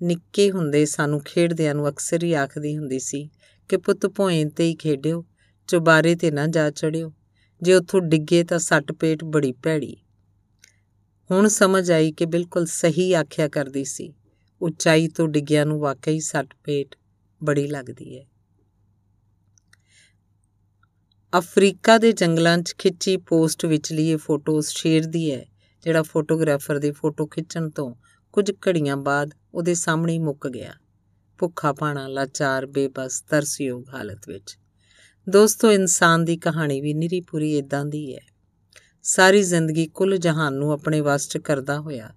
ਨਿੱਕੇ ਹੁੰਦੇ ਸਾਨੂੰ ਖੇਡਦਿਆਂ ਨੂੰ ਅਕਸਰ ਹੀ ਆਖਦੀ ਹੁੰਦੀ ਸੀ ਕਿ ਪੁੱਤ ਭੋਏ ਤੇ ਹੀ ਖੇਡਿਓ, ਚੁਬਾਰੇ ਤੇ ਨਾ ਜਾ ਚੜਿਓ। ਜੇ ਉੱਥੋਂ ਡਿੱਗੇ ਤਾਂ ਸੱਟ ਪੇਟ ਬੜੀ ਭੈੜੀ। ਹੁਣ ਸਮਝ ਆਈ ਕਿ ਬਿਲਕੁਲ ਸਹੀ ਆਖਿਆ ਕਰਦੀ ਸੀ। ਉਚਾਈ ਤੋਂ ਡਿੱਗਿਆ ਨੂੰ ਵਾਕਈ ਸੱਟ ਪੇਟ ਬੜੀ ਲੱਗਦੀ ਹੈ ਅਫਰੀਕਾ ਦੇ ਜੰਗਲਾਂ 'ਚ ਖਿੱਚੀ ਪੋਸਟ ਵਿਚਲੀ ਇਹ ਫੋਟੋ ਉਸ ਸ਼ੇਰ ਦੀ ਹੈ ਜਿਹੜਾ ਫੋਟੋਗ੍ਰਾਫਰ ਦੀ ਫੋਟੋ ਖਿੱਚਣ ਤੋਂ ਕੁਝ ਘੜੀਆਂ ਬਾਅਦ ਉਹਦੇ ਸਾਹਮਣੇ ਮੁੱਕ ਗਿਆ। ਭੁੱਖਾ ਪਾਣਾ ਲਾਚਾਰ, ਬੇਬਸ, ਤਰਸਯੋਗ ਹਾਲਤ ਵਿੱਚ। ਦੋਸਤੋ, ਇਨਸਾਨ ਦੀ ਕਹਾਣੀ ਵੀ ਨਿਰੀ ਪੂਰੀ ਇਦਾਂ ਦੀ ਹੈ। ਸਾਰੀ ਜ਼ਿੰਦਗੀ ਕੁੱਲ ਜਹਾਨ ਨੂੰ ਆਪਣੇ ਵਸ 'ਚ ਕਰਦਾ ਹੋਇਆ।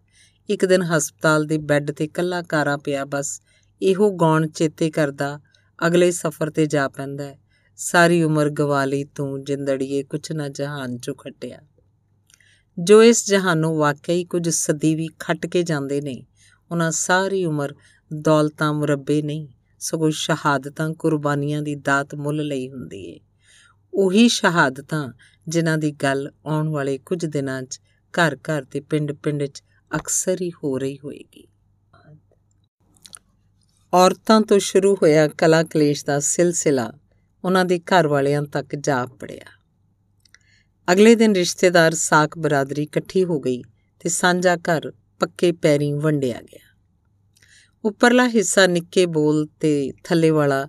ਇੱਕ ਦਿਨ ਹਸਪਤਾਲ ਦੇ ਬੈੱਡ ਤੇ ਕੱਲਾ ਕਾਰਾ ਪਿਆ, ਬਸ ਇਹੋ ਗੌਣ ਚੇਤੇ ਕਰਦਾ, ਅਗਲੇ ਸਫ਼ਰ ਤੇ ਜਾ ਪੈਂਦਾ ਸਾਰੀ ਉਮਰ ਗਵਾ ਲਈ ਤੂੰ, ਜਿੰਦੜੀਏ, ਕੁਛ ਨਾ ਜਹਾਨ 'ਚੋਂ ਖੱਟਿਆ। ਜੋ ਇਸ ਜਹਾਨੋਂ ਵਾਕਈ ਕੁਝ ਸਦੀ ਵੀ ਖੱਟ ਕੇ ਜਾਂਦੇ ਨੇ, ਉਹਨਾਂ ਸਾਰੀ ਉਮਰ ਦੌਲਤਾਂ ਮੁਰੱਬੇ ਨਹੀਂ, ਸਗੋਂ ਸ਼ਹਾਦਤਾਂ ਕੁਰਬਾਨੀਆਂ ਦੀ ਦਾਤ ਮੁੱਲ ਲਈ ਹੁੰਦੀ ਏ। ਉਹੀ ਸ਼ਹਾਦਤਾਂ ਜਿਨ੍ਹਾਂ ਦੀ ਗੱਲ ਆਉਣ ਵਾਲੇ ਕੁਝ ਦਿਨਾਂ 'ਚ ਘਰ ਘਰ ਤੇ ਪਿੰਡ ਪਿੰਡ 'ਚ ਅਕਸਰ ਹੀ ਹੋ ਰਹੀ ਹੋਏਗੀ। ਔਰਤਾਂ ਤੋਂ ਸ਼ੁਰੂ ਹੋਇਆ ਕਲਾ ਕਲੇਸ਼ ਦਾ ਸਿਲਸਿਲਾ ਉਹਨਾਂ ਦੇ ਘਰ ਵਾਲਿਆਂ ਤੱਕ ਜਾ ਪੜਿਆ। ਅਗਲੇ ਦਿਨ ਰਿਸ਼ਤੇਦਾਰ ਸਾਖ ਬਰਾਦਰੀ ਇਕੱਠੀ ਹੋ ਗਈ ਤੇ ਸਾਂਝਾ ਘਰ ਪੱਕੇ ਪੈਰੀਂ ਵੰਡਿਆ ਗਿਆ। ਉੱਪਰਲਾ ਹਿੱਸਾ ਨਿੱਕੇ ਬੋਲ ਤੇ ਥੱਲੇ ਵਾਲਾ,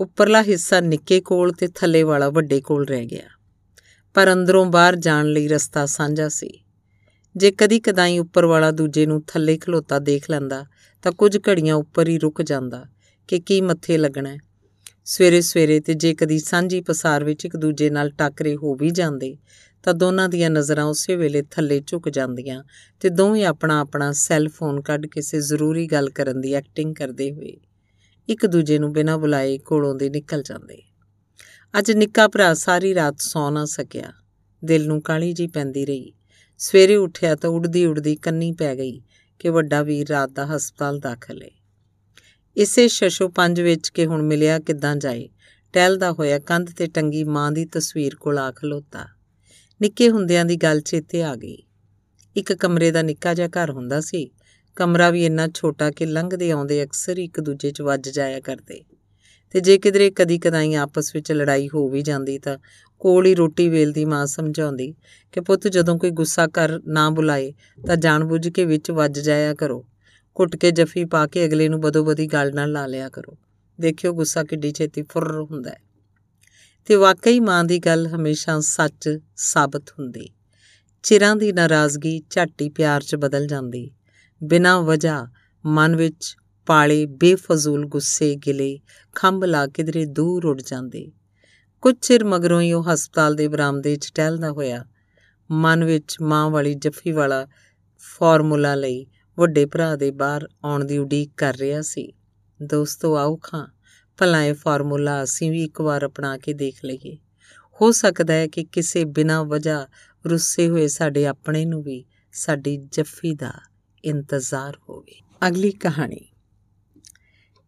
ਉੱਪਰਲਾ ਹਿੱਸਾ ਨਿੱਕੇ ਕੋਲ ਤੇ ਥੱਲੇ ਵਾਲਾ ਵੱਡੇ ਕੋਲ ਰਹਿ ਗਿਆ। ਪਰ ਅੰਦਰੋਂ ਬਾਹਰ ਜਾਣ ਲਈ ਰਸਤਾ ਸਾਂਝਾ ਸੀ। ਜੇ ਕਦੀ ਕਦਾਈ ਉੱਪਰ ਵਾਲਾ ਦੂਜੇ ਨੂੰ ਥੱਲੇ ਖਲੋਤਾ ਦੇਖ ਲੈਂਦਾ, ਤਾਂ ਕੁਝ ਘੜੀਆਂ ਉੱਪਰ ਹੀ ਰੁਕ ਜਾਂਦਾ ਕਿ ਕੀ ਮੱਥੇ ਲੱਗਣਾ ਸਵੇਰੇ ਸਵੇਰੇ ਤੇ ਜੇ ਕਦੀ ਸਾਂਝੀ ਪਸਾਰ ਵਿੱਚ ਇੱਕ ਦੂਜੇ ਨਾਲ ਟੱਕਰੇ ਹੋ ਵੀ ਜਾਂਦੇ ਤਾਂ ਦੋਨਾਂ ਦੀਆਂ ਨਜ਼ਰਾਂ ਉਸੇ ਵੇਲੇ ਥੱਲੇ ਝੁਕ ਜਾਂਦੀਆਂ ਤੇ ਦੋਵੇਂ ਆਪਣਾ ਆਪਣਾ ਸੈੱਲ ਫੋਨ ਕੱਢ ਕਿਸੇ ਜ਼ਰੂਰੀ ਗੱਲ ਕਰਨ ਦੀ ਐਕਟਿੰਗ ਕਰਦੇ ਹੋਏ ਇੱਕ ਦੂਜੇ ਨੂੰ ਬਿਨਾਂ ਬੁਲਾਏ ਕੋਲੋਂ ਦੇ ਨਿਕਲ ਜਾਂਦੇ। ਅੱਜ ਨਿੱਕਾ ਭਰਾ ਸਾਰੀ ਰਾਤ ਸੌ ਨਾ ਸਕਿਆ। ਦਿਲ ਨੂੰ ਕਾਲੀ ਜੀ ਪੈਂਦੀ ਰਹੀ। ਸਵੇਰੇ ਉੱਠਿਆ ਤਾਂ ਉੜਦੀ ਉੜਦੀ ਕੰਨੀ ਪੈ ਗਈ ਕਿ ਵੱਡਾ ਵੀਰ ਰਾਤ ਦਾ ਹਸਪਤਾਲ ਦਾਖਲ ਹੈ ਇਸੇ ਸ਼ਸ਼ੋ ਪੰਜ ਵਿੱਚ ਕਿ ਹੁਣ ਮਿਲਿਆ ਕਿੱਦਾਂ ਜਾਏ, ਟਹਿਲਦਾ ਹੋਇਆ ਕੰਧ ਤੇ ਟੰਗੀ ਮਾਂ ਦੀ ਤਸਵੀਰ ਕੋਲ ਆ ਖਲੋਤਾ। ਨਿੱਕੇ ਹੁੰਦਿਆਂ ਦੀ ਗੱਲ ਚੇਤੇ ਆ ਗਈ। ਇੱਕ ਕਮਰੇ ਦਾ ਨਿੱਕਾ ਜਿਹਾ ਘਰ ਹੁੰਦਾ ਸੀ। ਕਮਰਾ ਵੀ ਇੰਨਾ ਛੋਟਾ ਕਿ ਲੰਘਦੇ ਆਉਂਦੇ ਅਕਸਰ ਇੱਕ ਦੂਜੇ 'ਚ ਵੱਜ ਜਾਇਆ ਕਰਦੇ। ਤੇ ਜੇ ਕਿਧਰੇ ਕਦੀ ਕਦਾਈ ਆਪਸ ਵਿੱਚ ਲੜਾਈ ਹੋ ਵੀ ਜਾਂਦੀ ਤਾਂ ਕੋਲ ਹੀ ਰੋਟੀ ਵੇਲਦੀ ਮਾਂ ਸਮਝਾਉਂਦੀ ਕਿ ਪੁੱਤ ਜਦੋਂ ਕੋਈ ਗੁੱਸਾ ਕਰ ਨਾ ਬੁਲਾਏ ਤਾਂ ਜਾਣਬੁੱਝ ਕੇ ਵਿੱਚ ਵੱਜ ਜਾਇਆ ਕਰੋ। ਘੁੱਟ ਕੇ ਜਫੀ ਪਾ ਕੇ ਅਗਲੇ ਨੂੰ ਬਦੋ-ਬਦੀ ਗੱਲ ਨਾਲ ਲਾ ਲਿਆ ਕਰੋ। ਦੇਖਿਓ ਗੁੱਸਾ ਕਿੱਡੀ ਛੇਤੀ ਫੁਰ ਹੁੰਦਾ ਹੈ। ਤੇ ਵਾਕਈ ਮਾਂ ਦੀ ਗੱਲ ਹਮੇਸ਼ਾ ਸੱਚ ਸਾਬਤ ਹੁੰਦੀ। ਚਿਰਾਂ ਦੀ ਨਾਰਾਜ਼ਗੀ ਝਾਟੀ ਪਿਆਰ 'ਚ ਬਦਲ ਜਾਂਦੀ। ਬਿਨਾਂ ਵਜ੍ਹਾ ਮਨ ਵਿੱਚ ਪਾਲੇ ਬੇਫਜ਼ੂਲ ਗੁੱਸੇ ਗਿਲੇ ਖੰਭ ਲਾ ਕਿਧਰੇ ਦੂਰ ਉੱਡ ਜਾਂਦੇ। ਕੁਝ ਚਿਰ ਮਗਰੋਂ ਹੀ ਉਹ ਹਸਪਤਾਲ ਦੇ ਬਰਾਮਦੇ 'ਚ ਟਹਿਲਦਾ ਹੋਇਆ। ਮਨ ਵਿੱਚ ਮਾਂ ਵਾਲੀ ਜੱਫੀ ਵਾਲਾ ਫਾਰਮੂਲਾ ਲਈ ਵੱਡੇ ਭਰਾ ਦੇ ਬਾਹਰ ਆਉਣ ਦੀ ਉਡੀਕ ਕਰ ਰਿਹਾ ਸੀ। ਦੋਸਤੋ, ਆਓ ਖਾਂ। ਭਲਾ ਇਹ ਫਾਰਮੂਲਾ ਅਸੀਂ ਵੀ ਇੱਕ ਵਾਰ ਅਪਣਾ ਕੇ ਦੇਖ ਲਈਏ। ਹੋ ਸਕਦਾ ਹੈ ਕਿ ਕਿਸੇ ਬਿਨਾਂ ਵਜ੍ਹਾ ਰੁੱਸੇ ਹੋਏ ਸਾਡੇ ਆਪਣੇ ਨੂੰ ਵੀ ਸਾਡੀ ਜੱਫੀ ਦਾ ਇੰਤਜ਼ਾਰ ਹੋਵੇ। ਅਗਲੀ ਕਹਾਣੀ।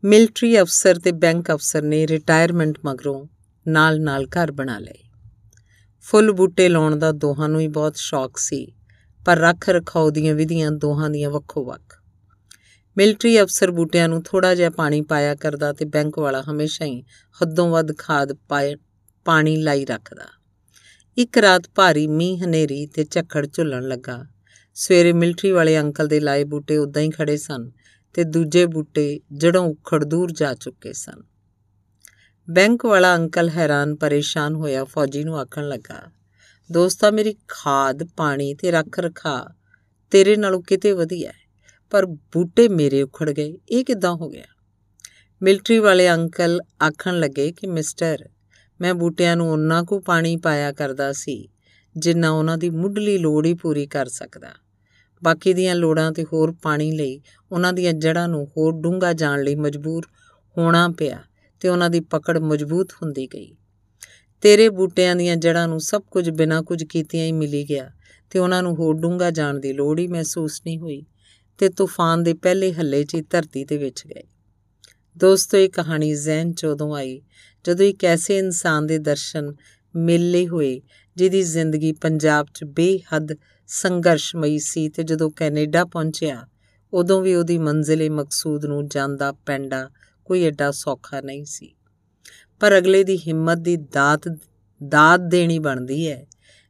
ਮਿਲਟਰੀ ਅਫਸਰ ਤੇ ਬੈਂਕ ਅਫਸਰ ਨੇ ਰਿਟਾਇਰਮੈਂਟ ਮਗਰੋਂ ਨਾਲ-ਨਾਲ ਘਰ ਬਣਾ ਲਏ। ਫੁੱਲ ਬੂਟੇ ਲਾਉਣ ਦਾ ਦੋਹਾਂ ਨੂੰ ਹੀ ਬਹੁਤ ਸ਼ੌਕ ਸੀ, ਪਰ ਰੱਖ ਰਖਾਉ ਦੀਆਂ ਵਿਧੀਆਂ ਦੋਹਾਂ ਦੀਆਂ ਵੱਖੋ-ਵੱਖ। ਮਿਲਟਰੀ ਅਫਸਰ ਬੂਟਿਆਂ ਨੂੰ ਥੋੜਾ ਜਿਹਾ ਪਾਣੀ ਪਾਇਆ ਕਰਦਾ ਤੇ ਬੈਂਕ ਵਾਲਾ ਹਮੇਸ਼ਾ ਹੀ ਹੱਦੋਂ ਵੱਧ ਖਾਦ ਪਾਏ, ਪਾਣੀ ਲਾਈ ਰੱਖਦਾ। ਇੱਕ ਰਾਤ ਭਾਰੀ ਮੀਂਹ ਹਨੇਰੀ ਤੇ ਝੱਖੜ ਝੁੱਲਣ ਲੱਗਾ। ਸਵੇਰੇ ਮਿਲਟਰੀ ਵਾਲੇ ਅੰਕਲ ਦੇ ਲਾਏ ਬੂਟੇ ਉਦਾਂ ਹੀ ਖੜੇ ਸਨ ਤੇ ਦੂਜੇ ਬੂਟੇ ਜੜੋਂ ਉਖੜ ਦੂਰ ਜਾ ਚੁੱਕੇ ਸਨ। ਬੈਂਕ ਵਾਲਾ ਅੰਕਲ ਹੈਰਾਨ ਪਰੇਸ਼ਾਨ ਹੋਇਆ ਫੌਜੀ ਨੂੰ ਆਖਣ ਲੱਗਾ, ਦੋਸਤਾ, ਮੇਰੀ ਖਾਦ, ਪਾਣੀ ਤੇ ਰੱਖ ਰਖਾ, ਤੇਰੇ ਨਾਲੋਂ ਕਿਤੇ ਵਧੀਆ ਪਰ ਬੂਟੇ ਮੇਰੇ ਉਖੜ ਗਏ। ਇਹ ਕਿਦਾਂ ਹੋ ਗਿਆ? ਮਿਲਟਰੀ ਵਾਲੇ ਅੰਕਲ ਆਖਣ ਲੱਗੇ ਕਿ, ਮਿਸਟਰ, ਮੈਂ ਬੂਟਿਆਂ ਨੂੰ ਉਹਨਾਂ ਕੋ ਪਾਣੀ ਪਾਇਆ ਕਰਦਾ ਸੀ ਜਿੰਨਾ ਉਹਨਾਂ ਦੀ ਮੁੱਢਲੀ ਲੋੜ ਹੀ ਪੂਰੀ ਕਰ ਸਕਦਾ। ਬਾਕੀ ਦੀਆਂ ਲੋੜਾਂ ਤੇ ਹੋਰ ਪਾਣੀ ਲਈ ਉਹਨਾਂ ਦੀਆਂ ਜੜ੍ਹਾਂ ਨੂੰ ਹੋਰ ਡੂੰਘਾ ਜਾਣ ਲਈ ਮਜਬੂਰ ਹੋਣਾ ਪਿਆ ਤੇ ਉਹਨਾਂ ਦੀ ਪਕੜ ਮਜ਼ਬੂਤ ਹੁੰਦੀ ਗਈ। ਤੇਰੇ ਬੂਟਿਆਂ ਦੀਆਂ ਜੜਾਂ ਨੂੰ ਸਭ ਕੁਝ ਬਿਨਾਂ ਕੁਝ ਕੀਤਿਆਂ ਹੀ ਮਿਲੀ ਗਿਆ ਤੇ ਉਹਨਾਂ ਨੂੰ ਹੋਰ ਡੂੰਘਾ ਜਾਣ ਦੀ ਲੋੜ ਹੀ ਮਹਿਸੂਸ ਨਹੀਂ ਹੋਈ। ਤੇ ਤੂਫਾਨ ਦੇ ਪਹਿਲੇ ਹੱਲੇ 'ਚ ਹੀ ਧਰਤੀ ਤੇ ਵਿਚ ਗਏ। ਦੋਸਤੋ, ਇਹ ਕਹਾਣੀ ਜ਼ਹਿਨ 'ਚ ਉਦੋਂ ਆਈ, ਜਦੋਂ ਇੱਕ ਐਸੇ ਇਨਸਾਨ ਦੇ ਦਰਸ਼ਨ ਮਿਲੇ ਹੋਏ ਜਿਹਦੀ ਜ਼ਿੰਦਗੀ ਪੰਜਾਬ 'ਚ ਬੇਹੱਦ ਸੰਘਰਸ਼ਮਈ ਸੀ ਤੇ ਜਦੋਂ ਕੈਨੇਡਾ ਪਹੁੰਚਿਆ, ਉਦੋਂ ਵੀ ਉਹਦੀ ਮੰਜ਼ਿਲੇ ਮਕਸੂਦ ਨੂੰ ਜਾਂਦਾ ਪੈਂਡਾ ਕੋਈ ਐਡਾ ਸੌਖਾ ਨਹੀਂ ਸੀ। ਪਰ ਅਗਲੇ ਦੀ ਹਿੰਮਤ ਦੀ ਦਾਤ ਦਾਤ ਦੇਣੀ ਬਣਦੀ ਹੈ।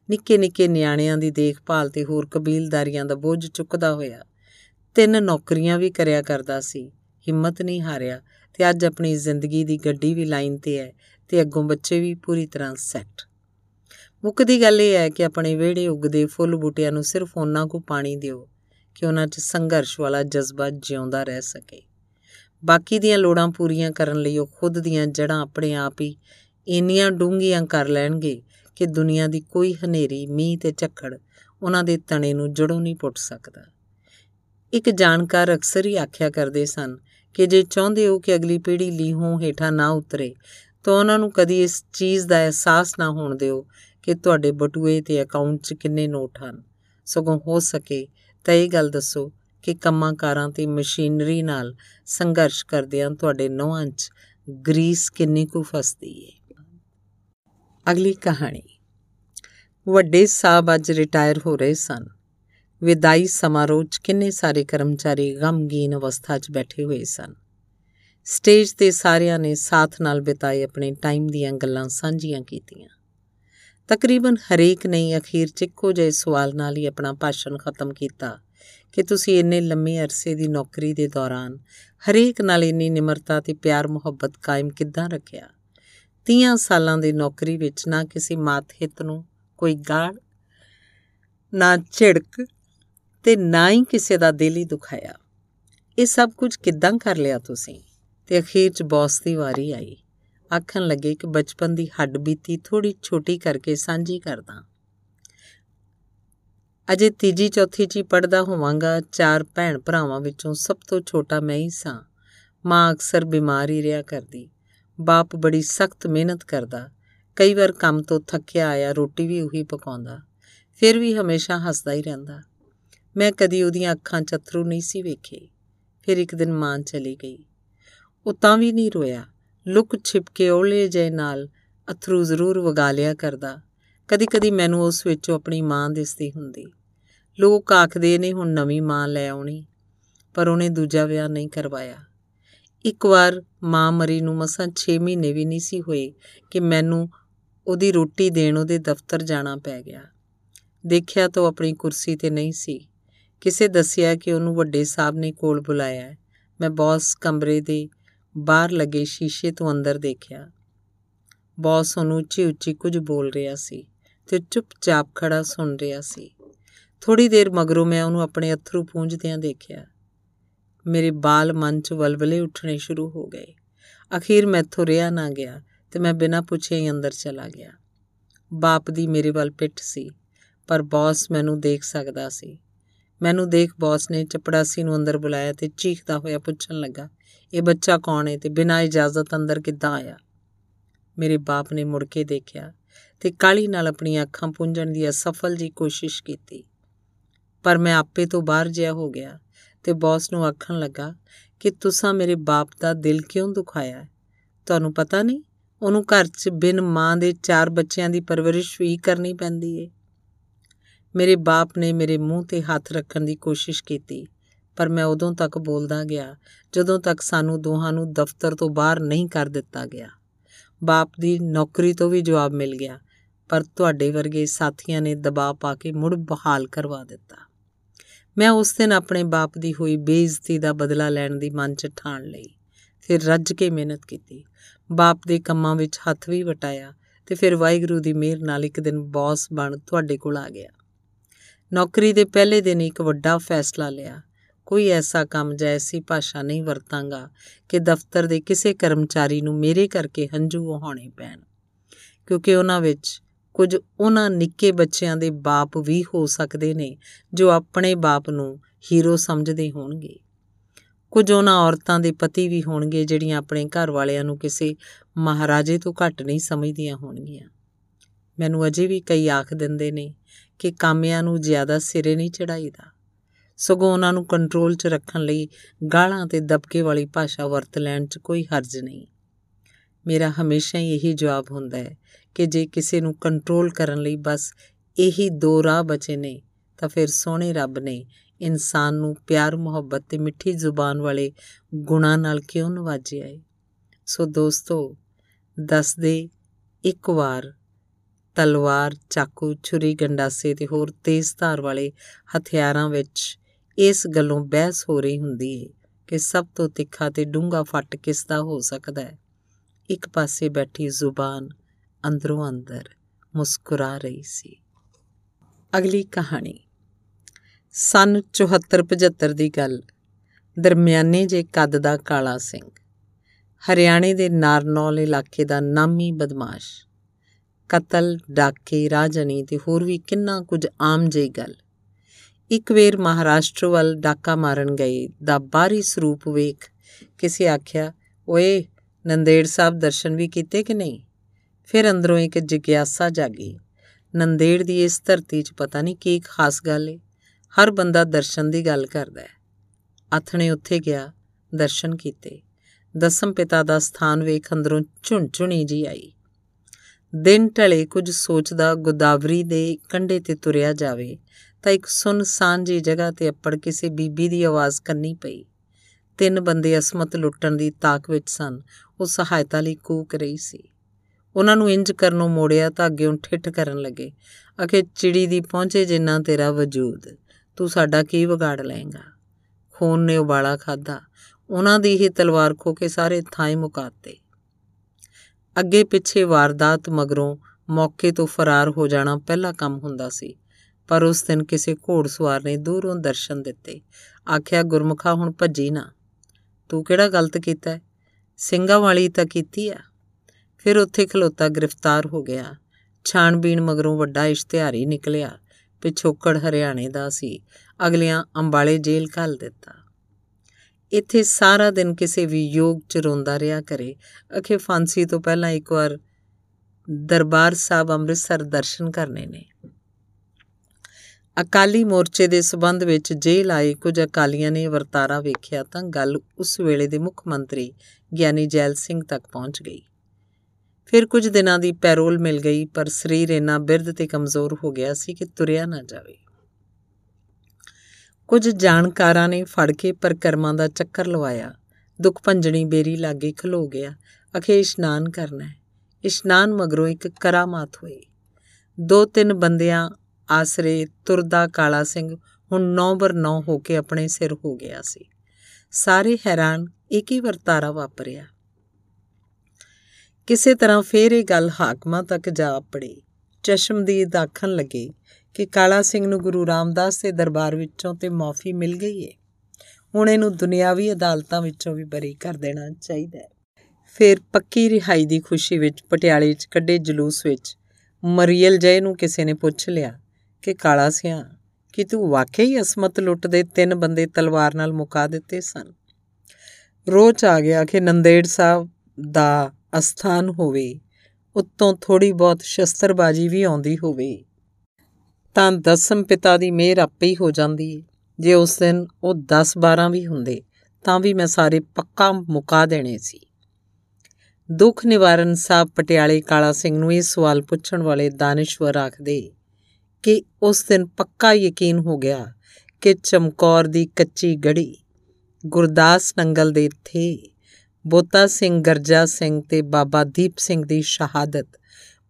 ਨਿੱਕੇ ਨਿੱਕੇ ਨਿਆਣਿਆਂ ਦੀ ਦੇਖਭਾਲ ਤੇ ਹੋਰ ਕਬੀਲਦਾਰੀਆਂ ਦਾ ਬੋਝ ਚੁੱਕਦਾ ਹੋਇਆ ਤਿੰਨ ਨੌਕਰੀਆਂ ਵੀ ਕਰਿਆ ਕਰਦਾ ਸੀ। ਹਿੰਮਤ ਨਹੀਂ ਹਾਰਿਆ ਤੇ ਅੱਜ ਆਪਣੀ ਜ਼ਿੰਦਗੀ ਦੀ ਗੱਡੀ ਵੀ ਲਾਈਨ ਤੇ ਹੈ ਤੇ ਅੱਗੋਂ ਬੱਚੇ ਵੀ ਪੂਰੀ ਤਰ੍ਹਾਂ ਸੈੱਟ। ਮੁੱਕਦੀ ਗੱਲ ਇਹ ਹੈ ਕਿ ਆਪਣੇ ਵਿਹੜੇ ਉੱਗਦੇ ਫੁੱਲ ਬੂਟਿਆਂ ਨੂੰ ਸਿਰਫ ਉਹਨਾਂ ਕੋ ਪਾਣੀ ਦਿਓ ਕਿ ਉਹਨਾਂ 'ਚ ਸੰਘਰਸ਼ ਵਾਲਾ ਜਜ਼ਬਾ ਜਿਉਂਦਾ ਰਹਿ ਸਕੇ। ਬਾਕੀ ਦੀਆਂ ਲੋੜਾਂ ਪੂਰੀਆਂ ਕਰਨ ਲਈ ਉਹ ਖੁਦ ਦੀਆਂ ਜੜਾਂ ਆਪਣੇ ਆਪ ਹੀ ਇੰਨੀਆਂ ਡੂੰਘੀਆਂ ਕਰ ਲੈਣਗੇ ਕਿ ਦੁਨੀਆ ਦੀ ਕੋਈ ਹਨੇਰੀ, ਮੀਂਹ ਤੇ ਝੱਖੜ ਉਹਨਾਂ ਦੇ ਤਣੇ ਨੂੰ ਜੜੋਂ ਨਹੀਂ ਪੁੱਟ ਸਕਦਾ। ਇੱਕ ਜਾਣਕਾਰ ਅਕਸਰ ਹੀ ਆਖਿਆ ਕਰਦੇ ਸਨ ਕਿ ਜੇ ਚਾਹੁੰਦੇ ਹੋ ਕਿ ਅਗਲੀ ਪੀੜ੍ਹੀ ਲੀਹੋਂ ਹੇਠਾਂ ਨਾ ਉਤਰੇ, ਤਾਂ ਉਹਨਾਂ ਨੂੰ ਕਦੀ ਇਸ ਚੀਜ਼ ਦਾ ਅਹਿਸਾਸ ਨਾ ਹੋਣ ਦਿਓ ਕਿ ਤੁਹਾਡੇ ਬਟੂਏ ਤੇ ਅਕਾਊਂਟ 'ਚ ਕਿੰਨੇ ਨੋਟ ਹਨ। ਸਗੋਂ ਹੋ ਸਕੇ ਤਾਂ ਇਹ ਗੱਲ ਦੱਸੋ ਕਿ ਕੰਮਾਂ ਕਾਰਾਂ ਤੇ ਮਸ਼ੀਨਰੀ ਨਾਲ ਸੰਘਰਸ਼ ਕਰਦਿਆਂ ਤੁਹਾਡੇ ਨੌਹਾਂ 'ਚ ਗਰੀਸ ਕਿੰਨੀ ਕੁ ਫਸਦੀ ਏ। ਅਗਲੀ ਕਹਾਣੀ। ਵੱਡੇ ਸਾਹਿਬ ਅੱਜ ਰਿਟਾਇਰ ਹੋ ਰਹੇ ਸਨ। ਵਿਦਾਈ ਸਮਾਰੋਹ 'ਚ ਕਿੰਨੇ ਸਾਰੇ ਕਰਮਚਾਰੀ ਗਮਗੀਨ ਅਵਸਥਾ 'ਚ ਬੈਠੇ ਹੋਏ ਸਨ। ਸਟੇਜ ਤੇ ਸਾਰਿਆਂ ਨੇ ਸਾਥ ਨਾਲ ਬਿਤਾਏ ਆਪਣੇ ਟਾਈਮ ਦੀਆਂ ਗੱਲਾਂ ਸਾਂਝੀਆਂ ਕੀਤੀਆਂ। ਤਕਰੀਬਨ ਹਰੇਕ ਨੇ ਅਖੀਰ 'ਚ ਇੱਕੋ ਜਿਹੇ ਸਵਾਲ ਨਾਲ ਹੀ ਆਪਣਾ ਭਾਸ਼ਣ ਖਤਮ ਕੀਤਾ ਕਿ ਤੁਸੀਂ ਇੰਨੇ ਲੰਮੇ ਅਰਸੇ ਦੀ ਨੌਕਰੀ ਦੇ ਦੌਰਾਨ ਹਰੇਕ ਨਾਲ ਇੰਨੀ ਨਿਮਰਤਾ ਤੇ ਪਿਆਰ ਮੁਹੱਬਤ ਕਾਇਮ ਕਿੱਦਾਂ ਰੱਖਿਆ? 30 ਸਾਲਾਂ ਦੀ ਨੌਕਰੀ ਵਿੱਚ ਨਾ ਕਿਸੇ ਮਾਤ ਹਿੱਤ ਨੂੰ ਕੋਈ ਗਾੜ, ਨਾ ਝਿੜਕ ਤੇ ਨਾ ਹੀ ਕਿਸੇ ਦਾ ਦਿਲ ਹੀ ਦੁਖਾਇਆ। ਇਹ ਸਭ ਕੁਝ ਕਿੱਦਾਂ ਕਰ ਲਿਆ ਤੁਸੀਂ? ਤੇ ਅਖੀਰ 'ਚ ਬੌਸ ਦੀ ਵਾਰੀ ਆਈ। ਆਖਣ ਲੱਗੇ ਕਿ ਬਚਪਨ ਦੀ ਹੱਡ ਬੀਤੀ ਥੋੜੀ ਛੋਟੀ ਕਰਕੇ ਸਾਂਝੀ ਕਰਦਾ। ਅਜੇ ਤੀਜੀ ਚੌਥੀ 'ਚ ਪੜਦਾ ਹੋਵਾਂਗਾ, ਚਾਰ ਭੈਣ ਭਰਾਵਾਂ ਵਿੱਚੋਂ ਸਭ ਤੋਂ ਛੋਟਾ ਮੈਂ ਹੀ ਸਾਂ। ਮਾਂ ਅਕਸਰ ਬਿਮਾਰ ਹੀ ਰਿਹਾ ਕਰਦੀ। ਬਾਪ ਬੜੀ ਸਖਤ ਮਿਹਨਤ ਕਰਦਾ। ਕਈ ਵਾਰ ਕੰਮ ਤੋਂ ਥੱਕਿਆ ਆਇਆ ਰੋਟੀ ਵੀ ਉਹੀ ਪਕਾਉਂਦਾ। ਫਿਰ ਵੀ ਹਮੇਸ਼ਾ ਹੱਸਦਾ ਹੀ ਰਹਿੰਦਾ। ਮੈਂ ਕਦੀ ਉਹਦੀਆਂ ਅੱਖਾਂ 'ਚ ਅਥਰੂ ਨਹੀਂ ਸੀ ਵੇਖੇ। ਫਿਰ ਇੱਕ ਦਿਨ ਮਾਂ ਚਲੀ ਗਈ। ਉਹ ਤਾਂ ਵੀ ਨਹੀਂ ਰੋਇਆ। ਲੁਕ ਛਿਪ ਕੇ ਓਲੇ ਜੇ ਨਾਲ ਅਥਰੂ ਜ਼ਰੂਰ ਵਗਾ ਲਿਆ ਕਰਦਾ। ਕਦੀ-ਕਦੀ ਮੈਨੂੰ ਉਸ ਵਿੱਚੋਂ ਆਪਣੀ ਮਾਂ ਦਿਸਦੀ ਹੁੰਦੀ। ਲੋਕ ਆਖਦੇ ਨੇ ਹੁਣ ਨਵੀਂ ਮਾਂ ਲੈ ਆਉਣੀ, ਪਰ ਉਹਨੇ ਦੂਜਾ ਵਿਆਹ ਨਹੀਂ ਕਰਵਾਇਆ। ਇੱਕ ਵਾਰ ਮਾਂ ਮਰੀ ਨੂੰ ਮਸਾਂ 6 ਮਹੀਨੇ ਵੀ ਨਹੀਂ ਸੀ ਹੋਏ ਕਿ ਮੈਨੂੰ ਉਹਦੀ ਰੋਟੀ ਦੇਣ ਉਹਦੇ ਦਫ਼ਤਰ ਜਾਣਾ ਪੈ ਗਿਆ। ਦੇਖਿਆ ਤਾਂ ਆਪਣੀ ਕੁਰਸੀ ਤੇ ਨਹੀਂ ਸੀ। ਕਿਸੇ ਦੱਸਿਆ ਕਿ ਉਹਨੂੰ ਵੱਡੇ ਸਾਹਿਬ ਨੇ ਕੋਲ ਬੁਲਾਇਆ ਹੈ। ਮੈਂ ਬੌਸ ਕਮਰੇ ਦੇ ਬਾਹਰ ਲੱਗੇ ਸ਼ੀਸ਼ੇ ਤੋਂ ਅੰਦਰ ਦੇਖਿਆ। ਬੌਸ ਉਹਨੂੰ ਉੱਚੀ ਉੱਚੀ ਕੁਝ ਬੋਲ ਰਿਹਾ ਸੀ ਤੇ ਚੁੱਪਚਾਪ ਖੜਾ ਸੁਣ ਰਿਹਾ ਸੀ। ਥੋੜੀ ਦੇਰ ਮਗਰੋਂ ਮੈਂ ਉਹਨੂੰ ਆਪਣੇ ਅਥਰੂ ਪੂੰਝਦਿਆਂ ਦੇਖਿਆ। ਮੇਰੇ ਬਾਲ ਮਨ 'ਚ ਵਲਵਲੇ ਉੱਠਣੇ ਸ਼ੁਰੂ ਹੋ ਗਏ। ਅਖੀਰ ਮੈਥੋਂ ਰਿਆ ਨਾ ਗਿਆ ਤੇ ਮੈਂ ਬਿਨਾਂ ਪੁੱਛੇ ਹੀ ਅੰਦਰ ਚਲਾ ਗਿਆ। ਬਾਪ ਦੀ ਮੇਰੇ ਵੱਲ ਪਿੱਠ ਸੀ, ਪਰ ਬੌਸ ਮੈਨੂੰ ਦੇਖ ਸਕਦਾ ਸੀ। ਮੈਨੂੰ ਦੇਖ ਬੌਸ ਨੇ ਚਪੜਾਸੀ ਨੂੰ ਅੰਦਰ ਬੁਲਾਇਆ ਤੇ ਚੀਖਦਾ ਹੋਇਆ ਪੁੱਛਣ ਲੱਗਾ, ਇਹ ਬੱਚਾ ਕੌਣ ਹੈ ਤੇ ਬਿਨਾਂ ਇਜਾਜ਼ਤ ਅੰਦਰ ਕਿੱਦਾਂ ਆਇਆ? ਮੇਰੇ ਬਾਪ ਨੇ ਮੁੜ ਕੇ ਦੇਖਿਆ ਤੇ ਕਾਲੀ ਨਾਲ ਆਪਣੀਆਂ ਅੱਖਾਂ ਪੁੰਝਣ ਦੀ ਅਸਫਲ ਜੀ ਕੋਸ਼ਿਸ਼ ਕੀਤੀ। ਪਰ ਮੈਂ ਆਪੇ ਤੋਂ ਬਾਹਰ ਜਿਆ ਹੋ ਗਿਆ ਤੇ ਬੌਸ ਨੂੰ ਆਖਣ ਲੱਗਾ ਕਿ ਤੁਸੀਂ ਮੇਰੇ ਬਾਪ ਦਾ ਦਿਲ ਕਿਉਂ ਦੁਖਾਇਆ ਤੁਹਾਨੂੰ ਪਤਾ ਨਹੀਂ? ਉਹਨੂੰ ਘਰ 'ਚ ਬਿਨ ਮਾਂ ਦੇ ਚਾਰ ਬੱਚਿਆਂ ਦੀ ਪਰਵਰਿਸ਼ ਵੀ ਕਰਨੀ ਪੈਂਦੀ ਏ। ਮੇਰੇ ਬਾਪ ਨੇ ਮੇਰੇ ਮੂੰਹ ਤੇ ਹੱਥ ਰੱਖਣ ਦੀ ਕੋਸ਼ਿਸ਼ ਕੀਤੀ, ਪਰ ਮੈਂ ਉਦੋਂ ਤੱਕ ਬੋਲਦਾ ਗਿਆ, ਜਦੋਂ ਤੱਕ ਸਾਨੂੰ ਦੋਹਾਂ ਨੂੰ ਦਫ਼ਤਰ ਤੋਂ ਬਾਹਰ ਨਹੀਂ ਕਰ ਦਿੱਤਾ ਗਿਆ। ਬਾਪ ਦੀ ਨੌਕਰੀ ਤੋਂ ਵੀ ਜਵਾਬ ਮਿਲ ਗਿਆ, ਪਰ ਤੁਹਾਡੇ ਵਰਗੇ ਸਾਥੀਆਂ ਨੇ ਦਬਾਅ ਪਾ ਕੇ ਮੁੜ ਬਹਾਲ ਕਰਵਾ ਦਿੱਤਾ। ਮੈਂ ਉਸ ਦਿਨ ਆਪਣੇ ਬਾਪ ਦੀ ਹੋਈ ਬੇਇੱਜ਼ਤੀ ਦਾ ਬਦਲਾ ਲੈਣ ਦੀ ਮਨ 'ਚ ਠਾਣ ਲਈ, ਫਿਰ ਰੱਜ ਕੇ ਮਿਹਨਤ ਕੀਤੀ। ਬਾਪ ਦੇ ਕੰਮਾਂ ਵਿੱਚ ਹੱਥ ਵੀ ਵਟਾਇਆ ਤੇ ਫਿਰ ਵਾਹਿਗੁਰੂ ਦੀ ਮਿਹਰ ਨਾਲ ਇੱਕ ਦਿਨ ਬੌਸ ਬਣ ਤੁਹਾਡੇ ਕੋਲ ਆ ਗਿਆ। ਨੌਕਰੀ ਦੇ ਪਹਿਲੇ ਦਿਨ ਇੱਕ ਵੱਡਾ ਫੈਸਲਾ ਲਿਆ। ਕੋਈ ਐਸਾ ਕੰਮ ਜਾਂ ਐਸੀ ਭਾਸ਼ਾ ਨਹੀਂ ਵਰਤਾਂਗਾ ਕਿ ਦਫ਼ਤਰ ਦੇ ਕਿਸੇ ਕਰਮਚਾਰੀ ਨੂੰ ਮੇਰੇ ਕਰਕੇ ਹੰਝੂ ਵਹਾਉਣੇ ਪੈਣ। ਕਿਉਂਕਿ ਉਹਨਾਂ ਵਿੱਚ ਕੁਝ ਉਹਨਾਂ ਨਿੱਕੇ ਬੱਚਿਆਂ ਦੇ ਬਾਪ ਵੀ ਹੋ ਸਕਦੇ ਨੇ ਜੋ ਆਪਣੇ ਬਾਪ ਨੂੰ ਹੀਰੋ ਸਮਝਦੇ ਹੋਣਗੇ। ਕੁਝ ਉਹਨਾਂ ਔਰਤਾਂ ਦੇ ਪਤੀ ਵੀ ਹੋਣਗੇ ਜਿਹੜੀਆਂ ਆਪਣੇ ਘਰ ਵਾਲਿਆਂ ਨੂੰ ਕਿਸੇ ਮਹਾਰਾਜੇ ਤੋਂ ਘੱਟ ਨਹੀਂ ਸਮਝਦੀਆਂ ਹੋਣਗੀਆਂ। ਮੈਨੂੰ ਅਜੇ ਵੀ ਕਈ ਆਖ ਦਿੰਦੇ ਨੇ ਕਿ ਕਾਮਿਆਂ ਨੂੰ ਜ਼ਿਆਦਾ ਸਿਰੇ ਨਹੀਂ ਚੜਾਈਦਾ। ਸਗੋਂ ਉਹਨਾਂ ਨੂੰ ਕੰਟਰੋਲ 'ਚ ਰੱਖਣ ਲਈ ਗਾਲਾਂ ਤੇ ਦਬਕੇ ਵਾਲੀ ਭਾਸ਼ਾ ਵਰਤ ਲੈਣ 'ਚ ਕੋਈ ਹਰਜ ਨਹੀਂ। ਮੇਰਾ ਹਮੇਸ਼ਾ ਹੀ ਇਹੀ ਜਵਾਬ ਹੁੰਦਾ ਹੈ ਕਿ ਜੇ ਕਿਸੇ ਨੂੰ ਕੰਟਰੋਲ ਕਰਨ ਲਈ ਬਸ ਇਹੀ ਦੋ ਰਾਹ ਬਚੇ ਨੇ, ਤਾਂ ਫਿਰ ਸੋਹਣੇ ਰੱਬ ਨੇ ਇਨਸਾਨ ਨੂੰ ਪਿਆਰ, ਮੁਹੱਬਤ ਤੇ ਮਿੱਠੀ ਜ਼ੁਬਾਨ ਵਾਲੇ ਗੁਣਾਂ ਨਾਲ ਕਿਉਂ ਨਵਾਜਿਆ ਹੈ ਸੋ ਦੋਸਤੋ, ਦੱਸ ਦੇ ਇੱਕ ਵਾਰ ਤਲਵਾਰ, ਚਾਕੂ, ਛੁਰੀ, ਗੰਡਾਸੇ ਤੇ ਹੋਰ ਤੇਜ਼ ਧਾਰ ਵਾਲੇ ਹਥਿਆਰਾਂ ਵਿੱਚ ਇਸ ਗੱਲੋਂ ਬਹਿਸ ਹੋ ਰਹੀ ਹੁੰਦੀ ਹੈ ਕਿ ਸਭ ਤੋਂ ਤਿੱਖਾ ਤੇ ਡੂੰਘਾ ਫੱਟ ਕਿਸ ਦਾ ਹੋ ਸਕਦਾ ਹੈ? ਇੱਕ ਪਾਸੇ ਬੈਠੀ ਜ਼ੁਬਾਨ ਅੰਦਰੋਂ ਅੰਦਰ ਮੁਸਕਰਾ ਰਹੀ ਸੀ। ਅਗਲੀ ਕਹਾਣੀ। ਸਨ 74-75 ਦੀ ਗੱਲ। ਦਰਮਿਆਨੇ ਜੇ ਕੱਦ ਦਾ ਕਾਲਾ ਸਿੰਘ। ਹਰਿਆਣੇ ਦੇ ਨਾਰਨੌਲ ਇਲਾਕੇ ਦਾ ਨਾਮੀ ਬਦਮਾਸ਼। ਕਤਲ, ਡਾਕੇ, ਰਾਜਨੀ ਤੇ ਹੋਰ ਵੀ ਕਿੰਨਾ ਕੁਝ ਆਮ ਜਿਹੀ ਗੱਲ। ਇੱਕ ਵੇਰ ਮਹਾਰਾਸ਼ਟਰ ਵੱਲ ਡਾਕਾ ਮਾਰਨ ਗਏ ਦਾ ਬਾਹਰੀ ਸਰੂਪ ਵੇਖ ਕਿਸੇ ਆਖਿਆ, ਓਏ, ਨੰਦੇੜ ਸਾਹਿਬ ਦਰਸ਼ਨ ਵੀ ਕੀਤੇ ਕਿ ਨਹੀਂ? ਫਿਰ ਅੰਦਰੋਂ ਇੱਕ ਜਿਗਿਆਸਾ ਜਾਗੀ। ਨੰਦੇੜ ਦੀ ਇਸ ਧਰਤੀ 'ਚ ਪਤਾ ਨਹੀਂ ਕੀ ਖਾਸ ਗੱਲ ਏ। ਹਰ ਬੰਦਾ ਦਰਸ਼ਨ ਦੀ ਗੱਲ ਕਰਦਾ ਹੈ। ਆਥਣੇ ਉੱਥੇ ਗਿਆ, ਦਰਸ਼ਨ ਕੀਤੇ। ਦਸਮ ਪਿਤਾ ਦਾ ਸਥਾਨ ਵੇਖ ਅੰਦਰੋਂ ਝੁੰਝੁਣੀ ਜੀ ਆਈ। ਦਿਨ ਢਲੇ ਕੁਝ ਸੋਚਦਾ ਗੋਦਾਵਰੀ ਦੇ ਕੰਢੇ ਤੇ ਤੁਰਿਆ ਜਾਵੇ, ਤਾਂ ਇੱਕ ਸੁਨਸਾਨ ਜੀ ਜਗ੍ਹਾ ਤੇ ਅੱਪੜ ਕਿਸੇ ਬੀਬੀ ਦੀ ਆਵਾਜ਼ ਕੰਨੀ ਪਈ। ਤਿੰਨ ਬੰਦੇ ਅਸਮਤ ਲੁੱਟਣ ਦੀ ਤਾਕ ਵਿੱਚ ਸਨ, ਉਹ ਸਹਾਇਤਾ ਲਈ ਕੂਕ ਰਹੀ ਸੀ। ਉਹਨਾਂ ਨੂੰ ਇੰਜ ਕਰਨੋਂ ਮੋੜਿਆ ਤਾਂ ਅੱਗੇੋਂ ਠਿੱਠ ਕਰਨ ਲੱਗੇ, ਅਖੇ ਚਿੜੀ ਦੀ ਪਹੁੰਚੇ ਜਿੰਨਾ ਤੇਰਾ ਵਜੂਦ, ਤੂੰ ਸਾਡਾ ਕੀ ਵਿਗਾੜ ਲਏਗਾ? ਖੂਨ ਨੇ ਉਬਾਲਾ ਖਾਦਾ ਉਹਨਾਂ ਦੀ ਹੀ ਤਲਵਾਰ ਖੋ ਕੇ ਸਾਰੇ ਥਾਂ ਮੁਕਾਤੇ। ਅੱਗੇ ਪਿੱਛੇ ਵਾਰਦਾਤ ਮਗਰੋਂ ਮੌਕੇ ਤੋਂ ਫਰਾਰ ਹੋ ਜਾਣਾ ਪਹਿਲਾ ਕੰਮ ਹੁੰਦਾ ਸੀ, ਪਰ ਉਸ ਦਿਨ ਕਿਸੇ ਘੋੜਸਵਾਰ ਨੇ ਦੂਰੋਂ ਦਰਸ਼ਨ ਦਿੱਤੇ। ਆਖਿਆ, ਗੁਰਮੁਖਾ ਹੁਣ ਭੱਜੀ ਨਾ। ਤੂੰ ਕਿਹੜਾ ਗਲਤ ਕੀਤਾ? ਸਿੰਘਾਂ ਵਾਲੀ ਤਾਂ ਕੀਤੀ ਆ। ਫਿਰ ਉੱਥੇ ਖਲੋਤਾ ਗ੍ਰਿਫਤਾਰ ਹੋ ਗਿਆ। ਛਾਣਬੀਣ ਮਗਰੋਂ ਵੱਡਾ ਇਸ਼ਤਿਹਾਰੀ ਨਿਕਲਿਆ। ਪਿਛੋਕੜ ਹਰਿਆਣੇ ਦਾ ਸੀ। ਅਗਲਿਆਂ ਅੰਬਾਲੇ ਜੇਲ੍ਹ ਘੱਲ ਦਿੱਤਾ। ਇੱਥੇ ਸਾਰਾ ਦਿਨ ਕਿਸੇ ਵੀ ਯੋਗ ਚ ਰੋਂਦਾ ਰਿਹਾ ਕਰੇ। ਅਖੇ ਫਾਂਸੀ ਤੋਂ ਪਹਿਲਾਂ ਇੱਕ ਵਾਰ ਦਰਬਾਰ ਸਾਹਿਬ ਅੰਮ੍ਰਿਤਸਰ ਦਰਸ਼ਨ ਕਰਨੇ ਨੇ। ਅਕਾਲੀ ਮੋਰਚੇ ਦੇ ਸਬੰਧ ਵਿੱਚ ਜੇਲ੍ਹ ਆਏ ਕੁਝ ਅਕਾਲੀਆਂ ਨੇ ਵਰਤਾਰਾ ਵੇਖਿਆ ਤਾਂ ਗੱਲ ਉਸ ਵੇਲੇ ਦੇ ਮੁੱਖ ਮੰਤਰੀ ਗਿਆਨੀ ਜੈਲ ਸਿੰਘ ਤੱਕ ਪਹੁੰਚ ਗਈ। ਫਿਰ ਕੁਝ ਦਿਨਾਂ ਦੀ ਪੈਰੋਲ ਮਿਲ ਗਈ ਪਰ ਸਰੀਰ ਇੰਨਾ ਬਿਰਧ ਤੇ ਕਮਜ਼ੋਰ ਹੋ ਗਿਆ ਸੀ ਕਿ ਤੁਰਿਆ ਨਾ ਜਾਵੇ। ਕੁਝ ਜਾਣਕਾਰਾਂ ਨੇ ਫੜ ਕੇ ਪਰਕਰਮਾਂ ਦਾ ਚੱਕਰ ਲਵਾਇਆ। ਦੁੱਖ ਭੰਜਣੀ ਬੇਰੀ ਲਾਗੇ ਖਲੋ ਗਿਆ। ਅਖੇ ਇਸ਼ਨਾਨ ਕਰਨਾ ਹੈ। ਇਸ਼ਨਾਨ ਮਗਰੋਂ ਇੱਕ ਕਰਾਮਾਤ ਹੋਈ। ਦੋ ਤਿੰਨ ਬੰਦਿਆਂ ਆਸਰੇ ਤੁਰਦਾ ਕਾਲਾ ਸਿੰਘ ਹੁਣ 9 ਬਰ 9 ਹੋ ਕੇ ਆਪਣੇ ਸਿਰ ਹੋ ਗਿਆ ਸੀ। ਸਾਰੇ ਹੈਰਾਨ ਇੱਕ ਹੀ ਵਰਤਾਰਾ ਵਾਪਰਿਆ। ਕਿਸੇ ਤਰ੍ਹਾਂ ਫੇਰ ਇਹ ਗੱਲ ਹਾਕਮਾਂ ਤੱਕ ਜਾ ਪੜੀ। ਚਸ਼ਮਦੀਦ ਆਖਣ ਲੱਗੇ। ਕਿ ਕਾਲਾ ਸਿੰਘ ਨੂੰ ਗੁਰੂ ਰਾਮਦਾਸ ਦੇ ਦਰਬਾਰ ਵਿੱਚੋਂ ਤੇ ਮਾਫੀ ਮਿਲ ਗਈ ਏ। ਹੁਣ ਇਹਨੂੰ ਦੁਨਿਆਵੀ ਅਦਾਲਤਾਂ ਵਿੱਚੋਂ ਵੀ ਬਰੀ ਕਰ ਦੇਣਾ ਚਾਹੀਦਾ ਹੈ ਫਿਰ ਪੱਕੀ ਰਿਹਾਈ ਦੀ ਖੁਸ਼ੀ ਵਿੱਚ ਪਟਿਆਲੇ 'ਚ ਕੱਢੇ ਜਲੂਸ ਵਿੱਚ ਮਰੀਅਲ ਜੈ ਨੂੰ ਕਿਸੇ ਨੇ ਪੁੱਛ ਲਿਆ ਕਿ ਕਾਲਾ ਸਿਆ, ਕਿ ਤੂੰ ਵਾਕਈ ਅਸਮਤ ਲੁੱਟ ਦੇ ਤਿੰਨ ਬੰਦੇ ਤਲਵਾਰ ਨਾਲ ਮੁਕਾ ਦਿੱਤੇ ਸਨ? ਰੋਚ ਆ ਗਿਆ ਕਿ ਨੰਦੇੜ ਸਾਹਿਬ ਦਾ ਅਸਥਾਨ ਹੋਵੇ, ਉੱਤੋਂ ਥੋੜੀ ਬਹੁਤ ਸ਼ਸਤਰਬਾਜੀ ਵੀ ਆਉਂਦੀ ਹੋਵੇ। ਤਾਂ ਦਸਮ ਪਿਤਾ ਦੀ ਮਿਹਰ ਆਪੇ ਹੀ ਹੋ ਜਾਂਦੀ ਏ। ਜੇ ਉਸ ਦਿਨ ਉਹ 10 12 ਵੀ ਹੁੰਦੇ, ਤਾਂ ਵੀ ਮੈਂ ਸਾਰੇ ਪੱਕਾ ਮੁਕਾ ਦੇਣੇ ਸੀ। ਦੁੱਖ ਨਿਵਾਰਨ ਸਾਹਿਬ ਪਟਿਆਲੇ ਕਾਲਾ ਸਿੰਘ ਨੂੰ ਇਹ ਸਵਾਲ ਪੁੱਛਣ ਵਾਲੇ ਦਾਨਿਸ਼ਵਰ ਆਖਦੇ ਕਿ ਉਸ ਦਿਨ ਪੱਕਾ ਯਕੀਨ ਹੋ ਗਿਆ ਕਿ ਚਮਕੌਰ ਦੀ ਕੱਚੀ ਗੜੀ ਗੁਰਦਾਸ ਨੰਗਲ ਦੇ ਥੇ ਬੋਤਾ ਸਿੰਘ ਗਰਜਾ ਸਿੰਘ ਤੇ ਬਾਬਾ ਦੀਪ ਸਿੰਘ ਦੀ ਸ਼ਹਾਦਤ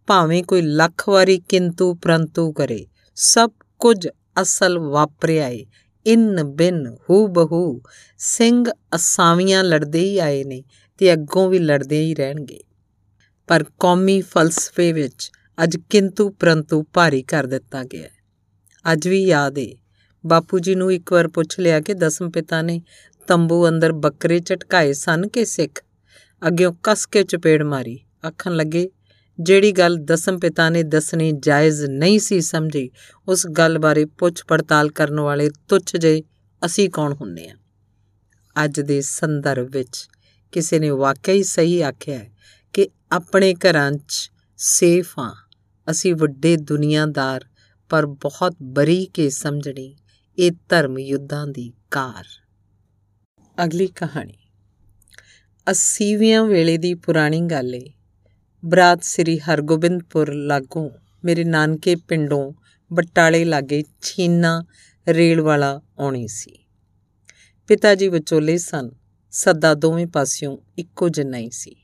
ਭਾਵੇਂ ਕੋਈ ਲੱਖ ਵਾਰੀ ਕਿੰਤੂ ਪ੍ਰੰਤੂ ਕਰੇ। ਸਭ ਕੁਝ ਅਸਲ ਵਾਪਰਿਆ ਏ। ਇਨ ਬਿਨ ਹੂ ਬਹੂ ਸਿੰਘ ਅਸਾਵੀਆਂ ਲੜਦੇ ਹੀ ਆਏ ਨੇ ਤੇ ਅੱਗੋਂ ਵੀ ਲੜਦੇ ਹੀ ਰਹਿਣਗੇ। ਪਰ ਕੌਮੀ ਫਲਸਫੇ ਵਿੱਚ ਅੱਜ ਕਿੰਤੂ ਪ੍ਰੰਤੂ ਭਾਰੀ ਕਰ ਦਿੱਤਾ ਗਿਆ ਅੱਜ ਵੀ ਯਾਦ ਏ। ਬਾਪੂ ਜੀ ਨੂੰ ਇੱਕ ਵਾਰ ਪੁੱਛ ਲਿਆ ਕਿ ਦਸਮ ਪਿਤਾ ਨੇ ਤੰਬੂ ਅੰਦਰ ਬੱਕਰੇ ਝਟਕਾਏ ਸਨ ਕਿ ਸਿੱਖ? ਅੱਗਿਓਂ ਕਸ ਕੇ ਚਪੇੜ ਮਾਰੀ। ਆਖਣ ਲੱਗੇ ਜਿਹੜੀ ਗੱਲ ਦਸਮ ਪਿਤਾ ਨੇ ਦੱਸਣੀ ਜਾਇਜ਼ ਨਹੀਂ ਸੀ ਸਮਝੀ, ਉਸ ਗੱਲ ਬਾਰੇ ਪੁੱਛ ਪੜਤਾਲ ਕਰਨ ਵਾਲੇ ਤੁੱਛ ਜੇ ਅਸੀਂ ਕੌਣ ਹੁੰਨੇ ਆ? ਅੱਜ ਦੇ ਸੰਦਰਭ ਵਿੱਚ ਕਿਸੇ ਨੇ ਵਾਕਿਆ ਹੀ ਸਹੀ ਆਖਿਆ ਹੈ ਕਿ ਆਪਣੇ ਘਰਾਂ 'ਚ ਸੇਫ ਹਾਂ। ਅਸੀਂ ਵੱਡੇ ਦੁਨੀਆਦਾਰ, ਪਰ ਬਹੁਤ ਬਰੀਕੇ ਸਮਝਣੀ ਇਹ ਧਰਮ ਯੁੱਧਾਂ ਦੀ ਕਾਰ ਅਗਲੀ ਕਹਾਣੀ। 80ਵਿਆਂ ਵੇਲੇ ਦੀ ਪੁਰਾਣੀ ਗੱਲ ਏ। ਬਰਾਤ ਸ੍ਰੀ ਹਰਗੋਬਿੰਦਪੁਰ ਲਾਗੋਂ ਮੇਰੇ ਨਾਨਕੇ ਪਿੰਡੋਂ ਬਟਾਲੇ ਲਾਗੇ ਛੀਨਾ ਰੇਲ ਵਾਲਾ ਆਉਣੀ ਸੀ। ਪਿਤਾ ਜੀ ਵਿਚੋਲੇ ਸਨ, ਸੱਦਾ ਦੋਵੇਂ ਪਾਸਿਓਂ ਇੱਕੋ ਜਿੰਨਾ ਹੀ ਸੀ।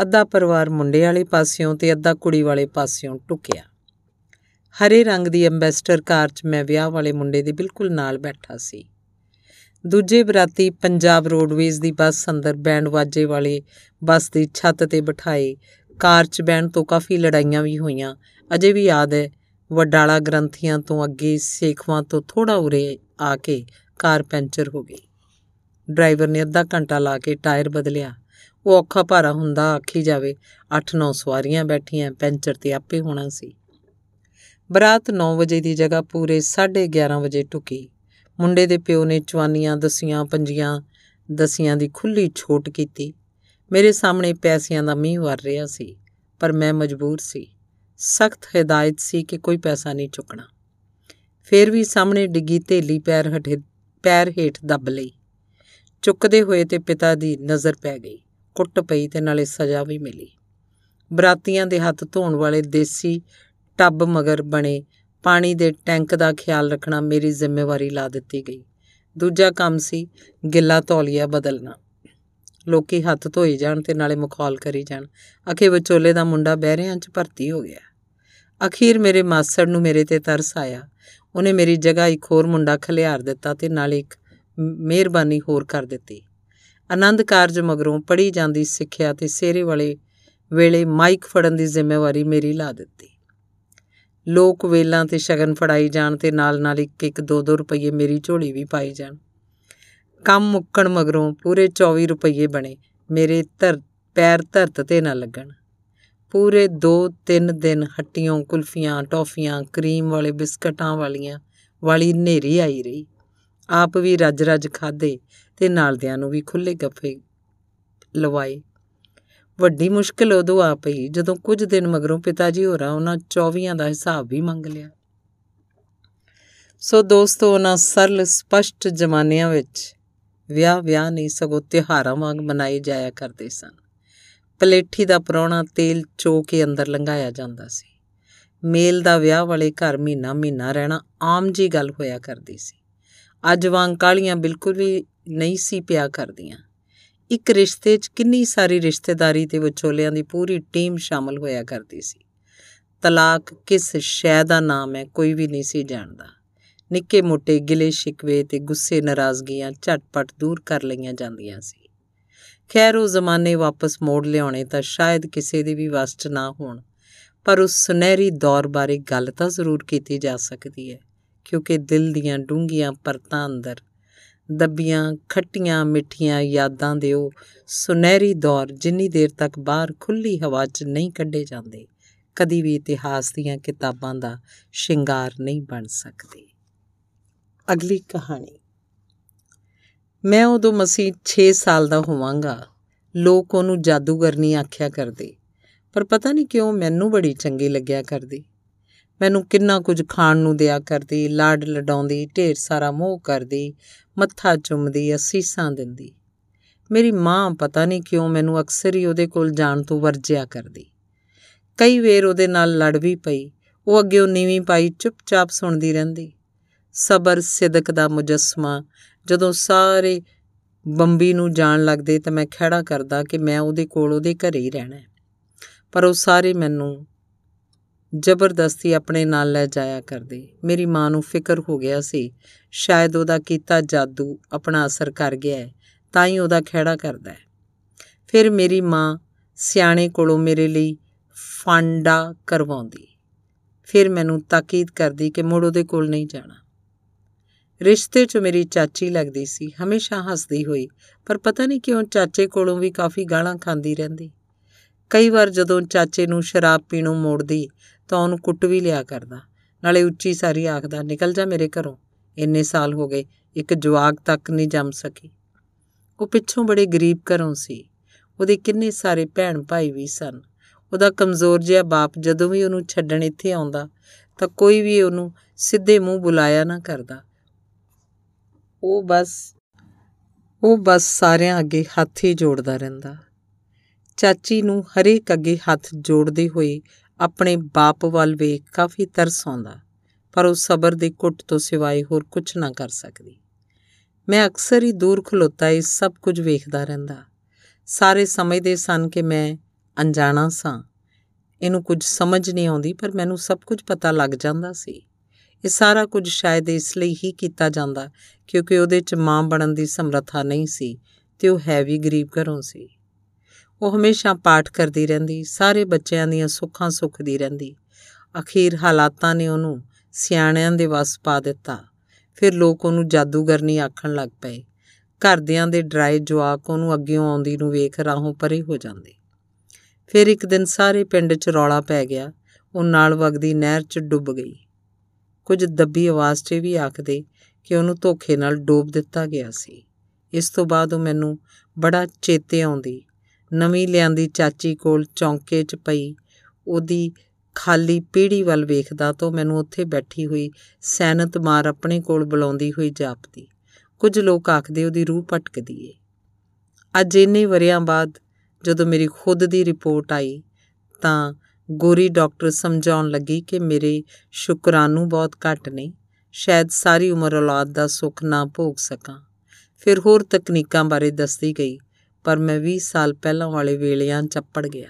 ਅੱਧਾ ਪਰਿਵਾਰ ਮੁੰਡੇ ਵਾਲੇ ਪਾਸਿਓਂ ਤੇ ਅੱਧਾ ਕੁੜੀ ਵਾਲੇ ਪਾਸਿਓਂ ਟੁਕਿਆ। ਹਰੇ ਰੰਗ ਦੀ ਐਮਬੈਸਡਰ ਕਾਰ 'ਚ ਮੈਂ ਵਿਆਹ ਵਾਲੇ ਮੁੰਡੇ ਦੇ ਬਿਲਕੁਲ ਨਾਲ ਬੈਠਾ ਸੀ। ਦੂਜੇ ਬਰਾਤੀ ਪੰਜਾਬ ਰੋਡਵੇਜ਼ ਦੀ ਬੱਸ ਅੰਦਰ ਬੈਂਡ ਵਾਜੇ ਵਾਲੇ ਬੱਸ ਦੀ ਛੱਤ ਤੇ ਬਿਠਾਏ ਕਾਰ 'ਚ ਬੈਣ ਤੋਂ ਕਾਫੀ ਲੜਾਈਆਂ ਵੀ ਹੋਈਆਂ। ਅਜੇ ਵੀ ਯਾਦ ਹੈ, ਵਡਾਲਾ ਗ੍ਰੰਥੀਆਂ ਤੋਂ ਅੱਗੇ ਸੇਖਵਾਂ ਤੋਂ ਥੋੜਾ ਉਰੇ ਆ ਕੇ ਕਾਰ ਪੈਂਚਰ ਹੋ ਗਈ। ਡਰਾਈਵਰ ਨੇ ਅੱਧਾ ਘੰਟਾ ਲਾ ਕੇ ਟਾਇਰ ਬਦਲਿਆ। ਉਹ ਔਖਾ ਭਾਰਾ ਹੁੰਦਾ ਆਖੀ ਜਾਵੇ 8-9 ਸਵਾਰੀਆਂ ਬੈਠੀਆਂ, ਪੈਂਚਰ ਤੇ ਆਪੇ ਹੋਣਾ ਸੀ। ਬਰਾਤ 9 ਵਜੇ ਦੀ ਜਗ੍ਹਾ ਪੂਰੇ 11:30 ਵਜੇ ਟੁਕੀ ਮੁੰਡੇ ਦੇ ਪਿਓ ਨੇ ਚਵਾਨੀਆਂ ਦਸੀਆਂ, ਪੰਜੀਆਂ, ਦਸੀਆਂ ਦੀ ਖੁੱਲੀ ਛੋਟ ਕੀਤੀ। ਮੇਰੇ ਸਾਹਮਣੇ ਪੈਸਿਆਂ ਦਾ ਮੀਂਹ ਵਰ ਰਿਹਾ ਸੀ, ਪਰ ਮੈਂ ਮਜਬੂਰ ਸੀ। ਸਖਤ ਹਦਾਇਤ ਸੀ ਕਿ ਕੋਈ ਪੈਸਾ ਨਹੀਂ ਚੁੱਕਣਾ। ਫੇਰ ਵੀ ਸਾਹਮਣੇ ਡਿੱਗੀ ਢੇਲੀ ਪੈਰ ਹਟੇ ਪੈਰ ਹੇਠ ਦੱਬ ਲਈ। ਚੁੱਕਦੇ ਹੋਏ ਤੇ ਪਿਤਾ ਦੀ ਨਜ਼ਰ ਪੈ ਗਈ। ਕੁੱਟ ਪਈ ਤੇ ਨਾਲੇ ਸਜ਼ਾ ਵੀ ਮਿਲੀ। ਬਰਾਤੀਆਂ ਦੇ ਹੱਥ ਧੋਣ ਵਾਲੇ ਦੇਸੀ ਟੱਬ ਮਗਰ ਬਣੇ ਪਾਣੀ ਦੇ ਟੈਂਕ ਦਾ ਖਿਆਲ ਰੱਖਣਾ ਮੇਰੀ ਜ਼ਿੰਮੇਵਾਰੀ ਲਾ ਦਿੱਤੀ ਗਈ। ਦੂਜਾ ਕੰਮ ਸੀ ਗਿੱਲਾ ਤੌਲੀਆ ਬਦਲਣਾ। ਲੋਕੀ ਹੱਥ ਧੋਈ ਜਾਣ ਤੇ ਨਾਲੇ ਮੁਖਾਲ ਕਰੀ ਜਾਣ। ਅਖੇ ਵਿਚੋਲੇ ਦਾ ਮੁੰਡਾ ਬਹਿਰਿਆਂ 'ਚ ਭਰਤੀ ਹੋ ਗਿਆ। ਅਖੀਰ ਮੇਰੇ ਮਾਸੜ ਨੂੰ ਮੇਰੇ ਤੇ ਤਰਸ ਆਇਆ। ਉਹਨੇ ਮੇਰੀ ਜਗ੍ਹਾ ਇੱਕ ਹੋਰ ਮੁੰਡਾ ਖਲਿਆਰ ਦਿੱਤਾ ਤੇ ਨਾਲੇ ਇੱਕ ਮਿਹਰਬਾਨੀ ਹੋਰ ਕਰ ਦਿੱਤੀ। ਆਨੰਦ ਕਾਰਜ ਮਗਰੋਂ ਪੜੀ ਜਾਂਦੀ ਸਿੱਖਿਆ ਤੇ ਸੇਰੇ ਵਾਲੇ ਵੇਲੇ ਮਾਈਕ ਫੜਨ ਦੀ ਜ਼ਿੰਮੇਵਾਰੀ ਮੇਰੀ ਲਾ ਦਿੱਤੀ। ਲੋਕ ਵੇਲਾਂ ਤੇ ਸ਼ਗਨ ਫੜਾਈ ਜਾਣ ਤੇ ਨਾਲ ਨਾਲ ਇੱਕ ਇੱਕ 2-2 ਰੁਪਏ ਮੇਰੀ ਝੋਲੀ ਵੀ ਪਾਈ ਜਾਣ। ਕੰਮ ਮੁੱਕਣ ਮਗਰੋਂ ਪੂਰੇ 24 ਰੁਪਏ ਬਣੇ। ਮੇਰੇ ਧਰ, ਪੈਰ ਧਰਤ ਤੇ ਨਾ ਲੱਗਣ। ਪੂਰੇ 2-3 ਦਿਨ ਹੱਟੀਆਂ, ਕੁਲਫੀਆਂ, ਟੌਫੀਆਂ, ਕਰੀਮ ਵਾਲੇ, ਬਿਸਕਟਾਂ ਵਾਲੀਆਂ ਵਾਲੀ ਨੇਰੀ ਆਈ ਰਹੀ। ਆਪ ਵੀ ਰੱਜ ਰੱਜ ਖਾਦੇ ਤੇ ਨਾਲਦਿਆਂ ਨੂੰ ਵੀ ਖੁੱਲੇ ਗੱਫੇ ਲਵਾਏ। ਵੱਡੀ ਮੁਸ਼ਕਲ ਉਦੋਂ ਆ ਪਈ ਜਦੋਂ ਕੁਝ ਦਿਨ ਮਗਰੋਂ ਪਿਤਾ ਜੀ ਹੋਰਾਂ ਉਹਨਾਂ 24 ਦਾ ਹਿਸਾਬ ਵੀ ਮੰਗ ਲਿਆ। ਸੋ ਦੋਸਤੋ, ਉਹਨਾਂ ਸਰਲ, ਸਪਸ਼ਟ ਜ਼ਮਾਨਿਆਂ ਵਿੱਚ ਵਿਆਹ ਵਿਆਹ ਨਹੀਂ, ਸਗੋਂ ਤਿਹਾਰਾਂ ਵਾਂਗ ਮਨਾਏ ਜਾਇਆ ਕਰਦੇ ਸਨ। ਪਲੇਠੀ ਦਾ ਪਰੌਣਾ ਤੇਲ ਚੋ ਕੇ ਅੰਦਰ ਲੰਘਾਇਆ ਜਾਂਦਾ ਸੀ। ਮੇਲ ਦਾ ਵਿਆਹ ਵਾਲੇ ਘਰ ਮਹੀਨਾ ਮਹੀਨਾ ਰਹਿਣਾ ਆਮ ਜੀ ਗੱਲ ਹੋਇਆ ਕਰਦੀ ਸੀ। ਅੱਜ ਵਾਂਗ ਕਾਲੀਆਂ ਬਿਲਕੁਲ ਵੀ ਨਹੀਂ ਸੀ ਪਿਆ ਕਰਦੀਆਂ। ਇੱਕ ਰਿਸ਼ਤੇ 'ਚ ਕਿੰਨੀ ਸਾਰੀ ਰਿਸ਼ਤੇਦਾਰੀ ਤੇ ਵਿਚੋਲਿਆਂ ਦੀ ਪੂਰੀ ਟੀਮ ਸ਼ਾਮਲ ਹੋਇਆ ਕਰਦੀ ਸੀ। ਤਲਾਕ ਕਿਸ ਸ਼ੈ ਦਾ ਨਾਮ ਹੈ ਕੋਈ ਵੀ ਨਹੀਂ ਸੀ ਜਾਣਦਾ। ਨਿੱਕੇ ਮੋਟੇ ਗਿਲੇ ਸ਼ਿਕਵੇ ਤੇ ਗੁੱਸੇ ਨਾਰਾਜ਼ਗੀਆਂ ਝਟਪਟ ਦੂਰ ਕਰ ਲਈਆਂ ਜਾਂਦੀਆਂ ਸੀ। ਖੈਰ, ਉਹ ਜ਼ਮਾਨੇ ਵਾਪਸ ਮੋੜ ਲਿਆਉਣੇ ਤਾਂ ਸ਼ਾਇਦ ਕਿਸੇ ਦੇ ਵੀ ਵਸ 'ਚ ਨਾ ਹੋਣ, ਪਰ ਉਸ ਸੁਨਹਿਰੀ ਦੌਰ ਬਾਰੇ ਗੱਲ ਤਾਂ ਜ਼ਰੂਰ ਕੀਤੀ ਜਾ ਸਕਦੀ ਹੈ, ਕਿਉਂਕਿ ਦਿਲ ਦੀਆਂ ਡੂੰਘੀਆਂ ਪਰਤਾਂ ਅੰਦਰ, ਦੱਬੀਆਂ, ਖੱਟੀਆਂ ਮਿੱਠੀਆਂ ਯਾਦਾਂ ਦੇ ਉਹ ਸੁਨਹਿਰੀ ਦੌਰ ਜਿੰਨੀ ਦੇਰ ਤੱਕ ਬਾਹਰ ਖੁੱਲੀ ਹਵਾ 'ਚ ਨਹੀਂ ਕੱਢੇ ਜਾਂਦੇ, ਕਦੀ ਵੀ ਇਤਿਹਾਸ ਦੀਆਂ ਕਿਤਾਬਾਂ ਦਾ ਸ਼ਿੰਗਾਰ ਨਹੀਂ ਬਣ ਸਕਦੇ। ਅਗਲੀ ਕਹਾਣੀ। ਮੈਂ ਉਦੋਂ ਮਸੀ 6 ਸਾਲ ਦਾ ਹੋਵਾਂਗਾ। ਲੋਕ ਉਹਨੂੰ ਜਾਦੂਗਰ ਨਹੀਂ ਆਖਿਆ ਕਰਦੇ। ਪਰ ਪਤਾ ਨਹੀਂ ਕਿਉਂ ਮੈਨੂੰ ਬੜੀ ਚੰਗੀ ਲੱਗਿਆ ਕਰਦੀ। ਮੈਨੂੰ ਕਿੰਨਾ ਕੁਝ ਖਾਣ ਨੂੰ ਦਿਆ ਕਰਦੀ, ਲਾਡ ਲਡਾਉਂਦੀ, ਢੇਰ ਸਾਰਾ ਮੋਹ ਕਰਦੀ, ਮੱਥਾ ਚੁੰਮਦੀ, ਅਸੀਸਾਂ ਦਿੰਦੀ। ਮੇਰੀ ਮਾਂ ਪਤਾ ਨਹੀਂ ਕਿਉਂ ਮੈਨੂੰ ਅਕਸਰ ਹੀ ਉਹਦੇ ਕੋਲ ਜਾਣ ਤੋਂ ਵਰਜਿਆ ਕਰਦੀ। ਕਈ ਵੇਰ ਉਹਦੇ ਨਾਲ ਲੜ ਵੀ ਪਈ। ਉਹ ਅੱਗੇ ਉਹ ਨੀਵੀਂ ਪਾਈ ਚੁੱਪਚਾਪ ਸੁਣਦੀ ਰਹਿੰਦੀ। ਸਬਰ ਸਿਦਕ ਦਾ ਮੁਜਸਮਾ। ਜਦੋਂ ਸਾਰੇ ਬੰਬੀ ਨੂੰ ਜਾਣ ਲੱਗਦੇ ਤਾਂ ਮੈਂ ਖੜਾ ਕਰਦਾ ਕਿ ਮੈਂ ਉਹਦੇ ਕੋਲ ਉਹਦੇ ਘਰੇ ਹੀ ਰਹਿਣਾ ਪਰ ਉਹ ਸਾਰੇ ਮੈਨੂੰ ਜ਼ਬਰਦਸਤੀ ਆਪਣੇ ਨਾਲ ਲੈ ਜਾਇਆ ਕਰਦੇ। ਮੇਰੀ ਮਾਂ ਨੂੰ ਫਿਕਰ ਹੋ ਗਿਆ ਸੀ, ਸ਼ਾਇਦ ਉਹਦਾ ਕੀਤਾ ਜਾਦੂ ਆਪਣਾ ਅਸਰ ਕਰ ਗਿਆ ਹੈ, ਤਾਂ ਹੀ ਉਹਦਾ ਖਿਹੜਾ ਕਰਦਾ ਹੈ। ਫਿਰ ਮੇਰੀ ਮਾਂ ਸਿਆਣੇ ਕੋਲੋਂ ਮੇਰੇ ਲਈ ਫਾਂਡਾ ਕਰਵਾਉਂਦੀ। ਫਿਰ ਮੈਨੂੰ ਤਾਕੀਦ ਕਰਦੀ ਕਿ ਮੁੜ ਉਹਦੇ ਕੋਲ ਨਹੀਂ ਜਾਣਾ। ਰਿਸ਼ਤੇ 'ਚ ਮੇਰੀ ਚਾਚੀ ਲੱਗਦੀ ਸੀ, ਹਮੇਸ਼ਾ ਹੱਸਦੀ ਹੋਈ, ਪਰ ਪਤਾ ਨਹੀਂ ਕਿਉਂ ਚਾਚੇ ਕੋਲੋਂ ਵੀ ਕਾਫੀ ਗਾਲਾਂ ਖਾਂਦੀ ਰਹਿੰਦੀ। ਕਈ ਵਾਰ ਜਦੋਂ ਚਾਚੇ ਨੂੰ ਸ਼ਰਾਬ ਪੀਣੋਂ ਮੋੜਦੀ, ਤਾਂ ਉਹਨੂੰ ਕੁੱਟ ਵੀ ਲਿਆ ਕਰਦਾ। ਨਾਲੇ ਉੱਚੀ ਸਾਰੀ ਆਖਦਾ, ਨਿਕਲ ਜਾ ਮੇਰੇ ਘਰੋਂ। ਇੰਨੇ ਸਾਲ ਹੋ ਗਏ, ਇੱਕ ਜਵਾਗ ਤੱਕ ਨਹੀਂ ਜੰਮ ਸਕੀ। ਉਹ ਪਿੱਛੋਂ ਬੜੇ ਗਰੀਬ ਘਰੋਂ ਸੀ। ਉਹਦੇ ਕਿੰਨੇ ਸਾਰੇ ਭੈਣ ਭਾਈ ਵੀ ਸਨ। ਉਹਦਾ ਕਮਜ਼ੋਰ ਜਿਹਾ ਬਾਪ ਜਦੋਂ ਵੀ ਉਹਨੂੰ ਛੱਡਣ ਇੱਥੇ ਆਉਂਦਾ, ਤਾਂ ਕੋਈ ਵੀ ਉਹਨੂੰ ਸਿੱਧੇ ਮੂੰਹ ਬੁਲਾਇਆ ਨਾ ਕਰਦਾ। ਉਹ ਬਸ ਉਹ ਬਸ ਸਾਰਿਆਂ ਅੱਗੇ ਹੱਥ ਹੀ ਜੋੜਦਾ ਰਹਿੰਦਾ। ਚਾਚੀ ਨੂੰ ਹਰੇਕ ਅੱਗੇ ਹੱਥ ਜੋੜਦੇ ਹੋਏ ਆਪਣੇ ਬਾਪ ਵੱਲ ਵੇਖ ਕਾਫੀ ਤਰਸ ਆਉਂਦਾ, ਪਰ ਉਹ ਸਬਰ ਦੇ ਕੁੱਟ ਤੋਂ ਸਿਵਾਏ ਹੋਰ ਕੁਝ ਨਾ ਕਰ ਸਕਦੀ। ਮੈਂ ਅਕਸਰ ਹੀ ਦੂਰ ਖਲੋਤਾ ਇਹ ਸਭ ਕੁਝ ਵੇਖਦਾ ਰਹਿੰਦਾ। ਸਾਰੇ ਸਮਝਦੇ ਸਨ ਕਿ ਮੈਂ ਅਣਜਾਣਾ ਸਾਂ। ਇਹਨੂੰ ਕੁਝ ਸਮਝ ਨਹੀਂ ਆਉਂਦੀ, ਪਰ ਮੈਨੂੰ ਸਭ ਕੁਝ ਪਤਾ ਲੱਗ ਜਾਂਦਾ ਸੀ। ਇਹ ਸਾਰਾ ਕੁਝ ਸ਼ਾਇਦ ਇਸ ਲਈ ਹੀ ਕੀਤਾ ਜਾਂਦਾ ਕਿਉਂਕਿ ਉਹਦੇ 'ਚ ਮਾਂ ਬਣਨ ਦੀ ਸਮਰੱਥਾ ਨਹੀਂ ਸੀ ਤੇ ਉਹ ਹੈ ਵੀ ਗਰੀਬ ਘਰੋਂ ਸੀ। ਉਹ ਹਮੇਸ਼ਾ ਪਾਠ ਕਰਦੀ ਰਹਿੰਦੀ, ਸਾਰੇ ਬੱਚਿਆਂ ਦੀਆਂ ਸੁੱਖਾਂ ਸੁੱਖਦੀ ਰਹਿੰਦੀ। ਅਖੀਰ ਹਾਲਾਤਾਂ ਨੇ ਉਹਨੂੰ ਸਿਆਣਿਆਂ ਦੇ ਵਸ ਪਾ ਦਿੱਤਾ। ਫਿਰ ਲੋਕ ਉਹਨੂੰ ਜਾਦੂਗਰਨੀ ਆਖਣ ਲੱਗ ਪਏ। ਘਰਦਿਆਂ ਦੇ ਡਰਾਏ ਜਵਾਕ ਉਹਨੂੰ ਅੱਗਿਓਂ ਆਉਂਦੀ ਨੂੰ ਵੇਖ ਰਾਹੋਂ ਪਰੇ ਹੋ ਜਾਂਦੇ। ਫਿਰ ਇੱਕ ਦਿਨ ਸਾਰੇ ਪਿੰਡ 'ਚ ਰੌਲਾ ਪੈ ਗਿਆ। ਉਹ ਨਾਲ ਵਗਦੀ ਨਹਿਰ 'ਚ ਡੁੱਬ ਗਈ। ਕੁਝ ਦੱਬੀ ਆਵਾਜ਼ 'ਚ ਵੀ ਆਖਦੇ ਕਿ ਉਹਨੂੰ ਧੋਖੇ ਨਾਲ ਡੋਬ ਦਿੱਤਾ ਗਿਆ ਸੀ। ਇਸ ਤੋਂ ਬਾਅਦ ਉਹ ਮੈਨੂੰ ਬੜਾ ਚੇਤੇ ਆਉਂਦੀ। ਨਵੀਂ ਲਿਆਂਦੀ ਚਾਚੀ ਕੋਲ ਚੌਂਕੇ 'ਚ ਪਈ, ਉਹਦੀ ਖਾਲੀ ਪੀੜੀ ਵੱਲ ਵੇਖਦਾ ਤਾਂ ਮੈਨੂੰ ਉੱਥੇ ਬੈਠੀ ਹੋਈ ਸੈਨਤ ਮਾਰ ਆਪਣੇ ਕੋਲ ਬੁਲਾਉਂਦੀ ਹੋਈ ਜਾਪਦੀ। ਕੁਝ ਲੋਕ ਆਖਦੇ ਉਹਦੀ ਰੂਹ ਭਟਕਦੀ ਏ। ਅੱਜ ਇੰਨੇ ਵਰਿਆਂ ਬਾਅਦ ਜਦੋਂ ਮੇਰੀ ਖੁਦ ਦੀ ਰਿਪੋਰਟ ਆਈ ਤਾਂ ਗੋਰੀ ਡਾਕਟਰ ਸਮਝਾਉਣ ਲੱਗੀ ਕਿ ਮੇਰੇ ਸ਼ੁਕਰਾਨੂ ਬਹੁਤ ਘੱਟ ਨੇ, ਸ਼ਾਇਦ ਸਾਰੀ ਉਮਰ ਔਲਾਦ ਦਾ ਸੁੱਖ ਨਾ ਭੋਗ ਸਕਾਂ। ਫਿਰ ਹੋਰ ਤਕਨੀਕਾਂ ਬਾਰੇ ਦੱਸਦੀ ਗਈ, ਪਰ ਮੈਂ 20 ਸਾਲ ਪਹਿਲਾਂ ਵਾਲੇ ਵੇਲਿਆਂ ਚੱਪੜ ਗਿਆ।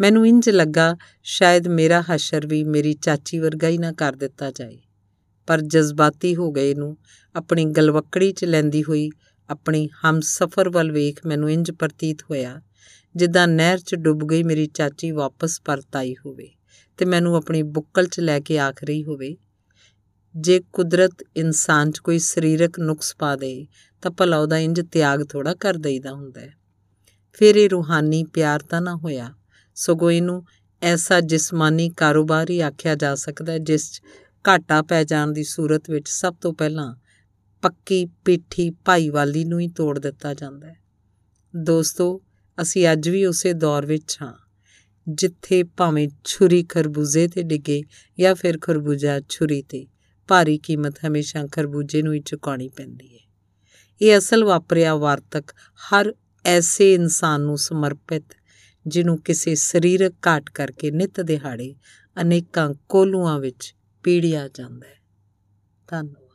ਮੈਨੂੰ ਇੰਜ ਲੱਗਾ, ਸ਼ਾਇਦ ਮੇਰਾ ਹਸ਼ਰ ਵੀ ਮੇਰੀ ਚਾਚੀ ਵਰਗਾ ਹੀ ਨਾ ਕਰ ਦਿੱਤਾ ਜਾਏ। ਪਰ ਜਜ਼ਬਾਤੀ ਹੋ ਗਏ ਨੂੰ, ਆਪਣੀ ਗਲਵੱਕੜੀ 'ਚ ਲੈਂਦੀ ਹੋਈ, ਆਪਣੀ ਹਮਸਫਰ ਵੱਲ ਵੇਖ ਮੈਨੂੰ ਇੰਜ ਪ੍ਰਤੀਤ ਹੋਇਆ ਜਿੱਦਾਂ ਨਹਿਰ 'ਚ ਡੁੱਬ ਗਈ ਮੇਰੀ ਚਾਚੀ ਵਾਪਸ ਪਰਤ ਆਈ ਹੋਵੇ ਤੇ ਮੈਨੂੰ ਆਪਣੀ ਬੁੱਕਲ 'ਚ ਲੈ ਕੇ ਆਖ ਰਹੀ ਹੋਵੇ, ਜੇ ਕੁਦਰਤ ਇਨਸਾਨ 'ਚ ਕੋਈ ਸਰੀਰਕ ਨੁਕਸ ਪਾ ਦੇ, ਤਾਂ ਭਲਾ ਉਹਦਾ ਇੰਜ ਤਿਆਗ ਥੋੜਾ ਕਰ ਦਈਦਾ ਹੁੰਦਾ ਹੈ। ਫਿਰ ਇਹ ਰੂਹਾਨੀ ਪਿਆਰ ਤਾਂ ਨਾ ਹੋਇਆ, ਸਗੋਂ ਇਹਨੂੰ ਐਸਾ ਜਿਸਮਾਨੀ ਕਾਰੋਬਾਰ ਹੀ ਆਖਿਆ ਜਾ ਸਕਦਾ ਹੈ ਜਿਸ 'ਚ ਘਾਟਾ ਪੈ ਜਾਣ ਦੀ ਸੂਰਤ ਵਿੱਚ ਸਭ ਤੋਂ ਪਹਿਲਾਂ ਪੱਕੀ ਪੀਠੀ ਭਾਈਵਾਲੀ ਨੂੰ ਹੀ ਤੋੜ ਦਿੱਤਾ ਜਾਂਦਾ ਹੈ। ਦੋਸਤੋ ਅਸੀਂ ਅੱਜ ਵੀ ਉਸੇ ਦੌਰ ਵਿੱਚ ਹਾਂ, ਜਿੱਥੇ ਭਾਵੇਂ ਛੁਰੀ ਖਰਬੂਜ਼ੇ ਤੇ ਡਿੱਗੇ ਜਾਂ ਫਿਰ ਖਰਬੂਜਾ ਛੁਰੀ ਤੇ, ਭਾਰੀ ਕੀਮਤ ਹਮੇਸ਼ਾ ਖਰਬੂਜੇ ਨੂੰ ਹੀ ਚੁਕਾਉਣੀ ਪੈਂਦੀ ਹੈ ਇਹ ਅਸਲ ਵਾਪਰਿਆ ਵਾਰਤਕ ਹਰ ਐਸੇ ਇਨਸਾਨ ਨੂੰ ਸਮਰਪਿਤ, ਜਿਹਨੂੰ ਕਿਸੇ ਸਰੀਰਕ ਘਾਟ ਕਰਕੇ ਨਿਤ ਦਿਹਾੜੇ ਅਨੇਕਾਂ ਕੋਲੂਆਂ ਵਿੱਚ ਪੀੜਿਆ ਜਾਂਦਾ ਹੈ। ਧੰਨਵਾਦ।